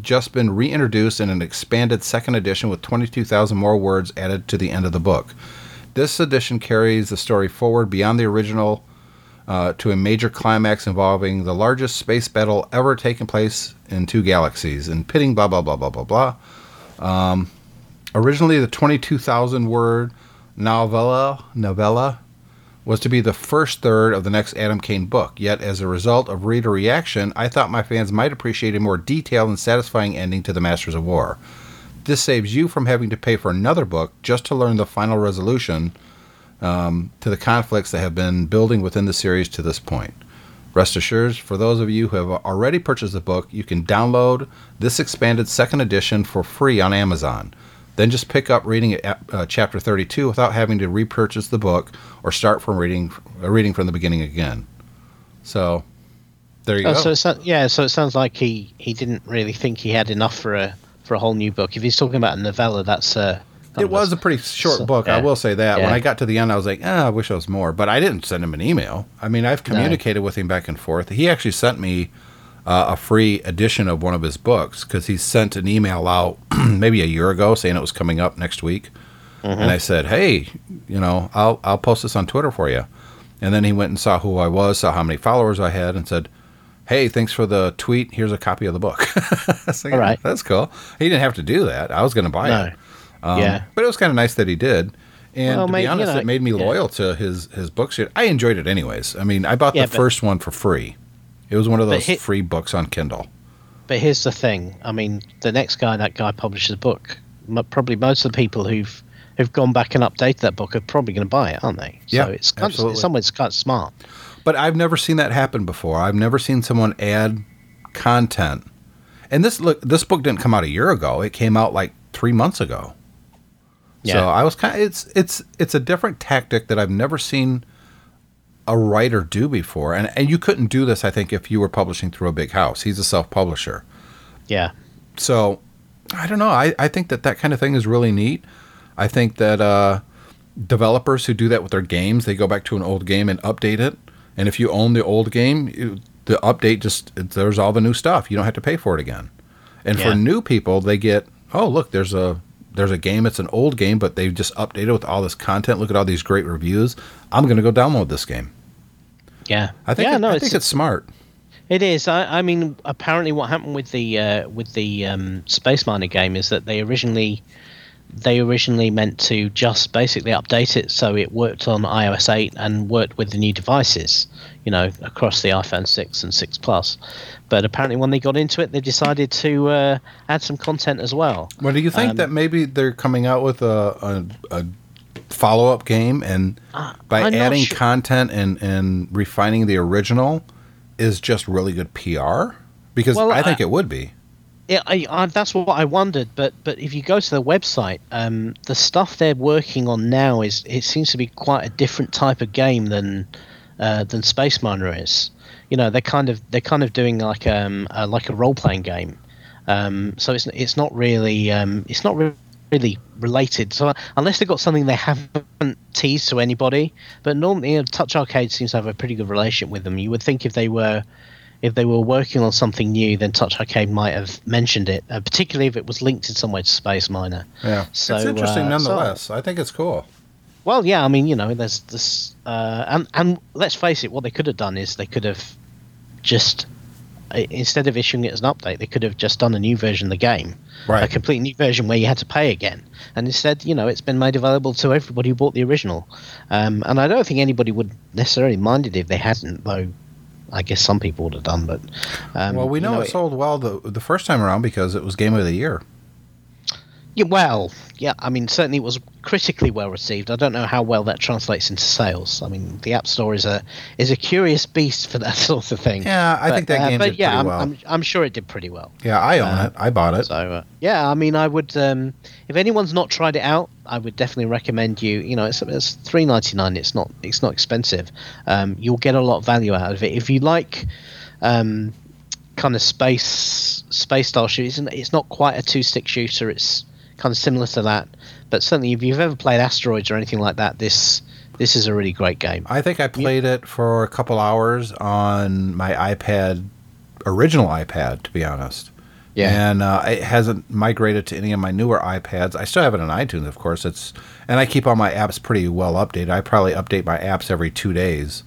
just been reintroduced in an expanded second edition with 22,000 more words added to the end of the book. This edition carries the story forward beyond the original uh, to a major climax involving the largest space battle ever taken place in two galaxies and pitting blah blah blah blah blah blah. Um, originally, the 22,000 word novella novella was to be the first third of the next Adam Cain book. Yet, as a result of reader reaction, I thought my fans might appreciate a more detailed and satisfying ending to the Masters of War. this saves you from having to pay for another book just to learn the final resolution um, to the conflicts that have been building within the series to this point. Rest assured, for those of you who have already purchased the book, you can download this expanded second edition for free on Amazon. Then just pick up reading at, uh, chapter 32 without having to repurchase the book or start from reading uh, reading from the beginning again. So there you Oh, go. so sounds, yeah, so it sounds like he, he didn't really think he had enough for a for a whole new book. If he's talking about a novella, that's uh, It was a pretty short so- book. I will say that. When I got to the end, I was like, ah, I wish I was more. But I didn't send him an email. I mean, I've communicated with him back and forth. He actually sent me uh, a free edition of one of his books because he sent an email out maybe a year ago saying it was coming up next week. Mm-hmm. And I said, hey, you know, I'll I'll post this on Twitter for you. And then he went and saw who I was, saw how many followers I had, and said, hey, thanks for the tweet. Here's a copy of the book. Like, All right. That's cool. He didn't have to do that. I was going to buy No. it. Um, Yeah. But it was kind of nice that he did. And Well, to be you honest, know, it made me yeah. loyal to his his books. I enjoyed it anyways. I mean, I bought Yeah, the but- first one for free. It was one of those free books on Kindle. But here's the thing. I mean, the next guy that guy publishes a book. Probably most of the people who've who've gone back and updated that book are probably going to buy it, aren't they? So Yeah, it's kind of, absolutely. in some ways kind of smart. But I've never seen that happen before. I've never seen someone add content. And this look, this book didn't come out a year ago. It came out like three months ago. Yeah. So I was kind of it's it's it's a different tactic that I've never seen a writer do before. And and you couldn't do this, I think, if you were publishing through a big house. He's a self publisher. Yeah. So I don't know. I, I think that that kind of thing is really neat. I think that uh, developers who do that with their games, they go back to an old game and update it. And if you own the old game, you, the update just there's all the new stuff. You don't have to pay for it again. And Yeah. for new people, they get oh look, there's a there's a game. It's an old game, but they've just updated with all this content. Look at all these great reviews. I'm going to go download this game. Yeah. I think yeah, it- no, I it's, think it's smart. It is. I, I mean, apparently, what happened with the uh, with the um, Space Miner game is that they originally they originally meant to just basically update it so it worked on iOS 8 and worked with the new devices, you know, across the iPhone 6 and 6 Plus. But apparently, when they got into it, they decided to uh, add some content as well. Well, do you think Um, that maybe they're coming out with a, a, a follow up game and by Uh, I'm adding content and, and refining the original is just really good PR? Because Well, I think I- it would be. Yeah, I, I, that's what I wondered. But but if you go to the website, um, the stuff they're working on now is it seems to be quite a different type of game than uh, than Space Miner is. You know, they're kind of they're kind of doing like um uh, like a role playing game. Um, so it's it's not really um, it's not really related. So unless they've got something they haven't teased to anybody, but normally you know, TouchArcade seems to have a pretty good relationship with them. You would think if they were if they were working on something new, then TouchArcade might have mentioned it, uh, particularly if it was linked in some way to Space Miner. Yeah. So, it's interesting uh, nonetheless. I think it's cool. Well, yeah, I mean, you know, there's this, uh, and and let's face it, what they could have done is they could have just instead of issuing it as an update, they could have just done a new version of the game, Right. a complete new version where you had to pay again. And instead, you know, it's been made available to everybody who bought the original. Um, and I don't think anybody would necessarily mind it if they hadn't, though. I guess some people would have done, but um, well, we you know, it sold well the the first time around because it was game of the year. Yeah, well, yeah. I mean, certainly it was critically well received. I don't know how well that translates into sales. I mean, the App Store is a is a curious beast for that sort of thing. Yeah, I think that game but did yeah, pretty I'm, well. I'm, I'm sure it did pretty well. Yeah, I own Uh, it. I bought it. So uh, yeah, I mean, I would. Um, if anyone's not tried it out, I would definitely recommend you. You know, it's it's three ninety nine. It's not it's not expensive. Um, you'll get a lot of value out of it if you like. Um, kind of space space style shooters. It's- It's not quite a two stick shooter. It's kind of similar to that, but certainly if you've ever played Asteroids or anything like that, this this is a really great game. I think I played it for a couple hours on my iPad, original iPad, to be honest. Yeah. And uh, it hasn't migrated to any of my newer iPads. I still have it on iTunes, of course. It's and I keep all my apps pretty well updated. I probably update my apps every two days,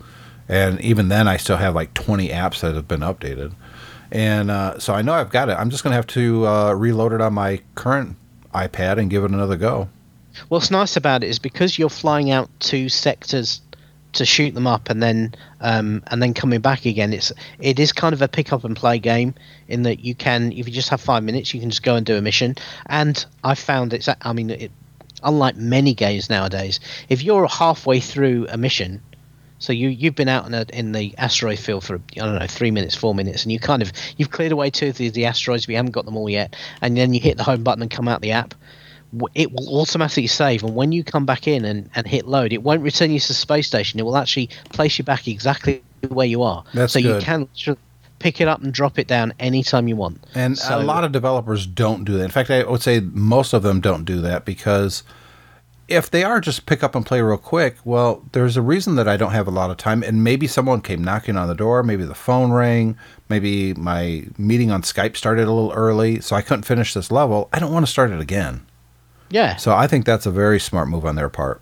and even then, I still have like 20 apps that have been updated. And uh, so I know I've got it. I'm just going to have to uh, reload it on my current iPad and give it another go. What's nice about it is because you're flying out two sectors to shoot them up and then um, and then coming back again. It's it is kind of a pick up and play game in that you can if you just have five minutes, you can just go and do a mission. And I found it's I mean it, unlike many games nowadays, if you're halfway through a mission. So you you've been out in, a, in the asteroid field for I don't know three minutes, four minutes, and you kind of you've cleared away two of the, the asteroids. We haven't got them all yet, and then you hit the home button and come out the app it will automatically save and when you come back in and, and hit load it won't return you to the space station it will actually place you back exactly where you are That's so good. you can pick it up and drop it down anytime you want And so, a lot of developers don't do that. In fact, I would say most of them don't do that because if they are just pick up and play real quick, well, there's a reason that I don't have a lot of time. And maybe someone came knocking on the door, maybe the phone rang, maybe my meeting on Skype started a little early, so I couldn't finish this level. I don't want to start it again. yeah So I think that's a very smart move on their part.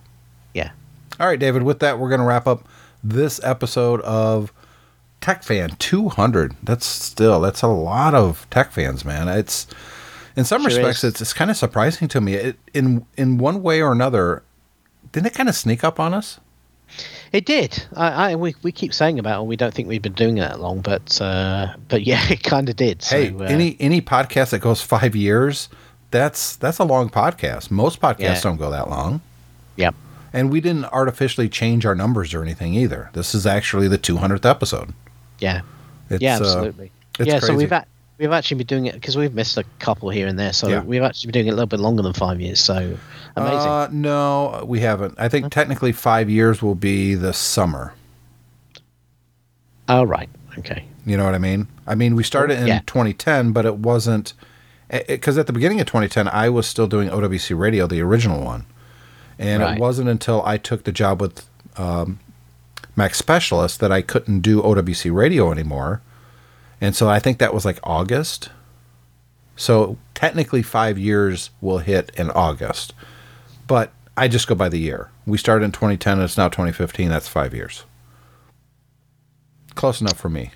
yeah All right, David, with that, we're going to wrap up this episode of Tech Fan 200. That's still, that's a lot of Tech fans, man. It's, in some Sure respects, is. it's, it's kind of surprising to me. It, in, in one way or another, didn't it kind of sneak up on us? it did I, I we, we keep saying about it we don't think we've been doing it that long but uh but yeah it kind of did so, hey, uh, any, any podcast that goes five years, that's, that's a long podcast. Most podcasts Yeah. don't go that long. yep And we didn't artificially change our numbers or anything either. This is actually the 200th episode. yeah It's, yeah uh, absolutely it's yeah so we've at, we've actually been doing it because we've missed a couple here and there so Yeah. we've actually been doing it a little bit longer than five years so amazing Uh, no, we haven't. I think technically five years will be the summer. oh right okay You know what I mean? I mean, we started in Yeah. 2010, but it wasn't because at the beginning of 2010, I was still doing OWC Radio, the original one, and Right. it wasn't until I took the job with um, Mac Specialist that I couldn't do OWC Radio anymore, and so I think that was like August. So technically, five years will hit in August, but I just go by the year. We started in 2010, and it's now 2015. That's five years. Close enough for me.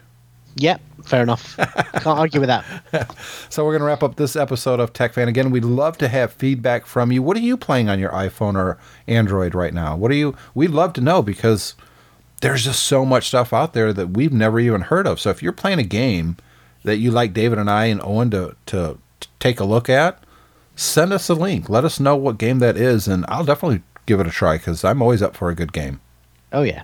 Yep, fair enough. Can't argue with that. So we're going to wrap up this episode of Tech Fan. Again, we'd love to have feedback from you. What are you playing on your iPhone or Android right now? What are you? We'd love to know because there's just so much stuff out there that we've never even heard of. So if you're playing a game that you like David and I and Owen to to, to take a look at, send us a link. Let us know what game that is, and I'll definitely give it a try because I'm always up for a good game. Oh yeah.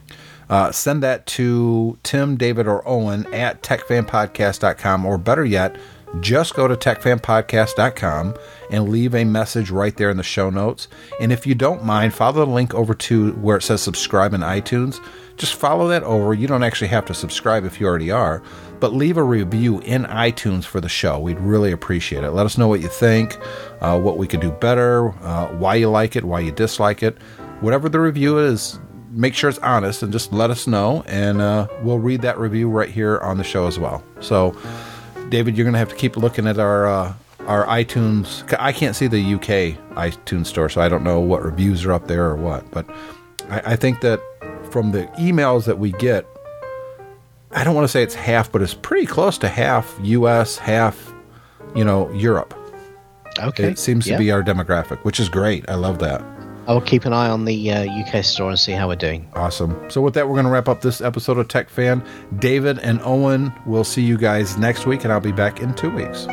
Uh, send that to Tim, David, or Owen at techfanpodcast.com, or better yet, just go to techfanpodcast.com and leave a message right there in the show notes. And if you don't mind, follow the link over to where it says subscribe in iTunes. Just follow that over. You don't actually have to subscribe if you already are, but leave a review in iTunes for the show. We'd really appreciate it. Let us know what you think, uh, what we could do better, uh, why you like it, why you dislike it. Whatever the review is, make sure it's honest and just let us know, and uh, we'll read that review right here on the show as well. So, David, you're going to have to keep looking at our uh, our iTunes. I can't see the UK iTunes store, so I don't know what reviews are up there or what. But I, I think that from the emails that we get, I don't want to say it's half, but it's pretty close to half US, half you know Europe. Okay. It seems Yeah. to be our demographic, which is great. I love that. I will keep an eye on the uh, UK store and see how we're doing. Awesome. So, with that, we're going to wrap up this episode of Tech Fan. David and Owen will see you guys next week, and I'll be back in two weeks.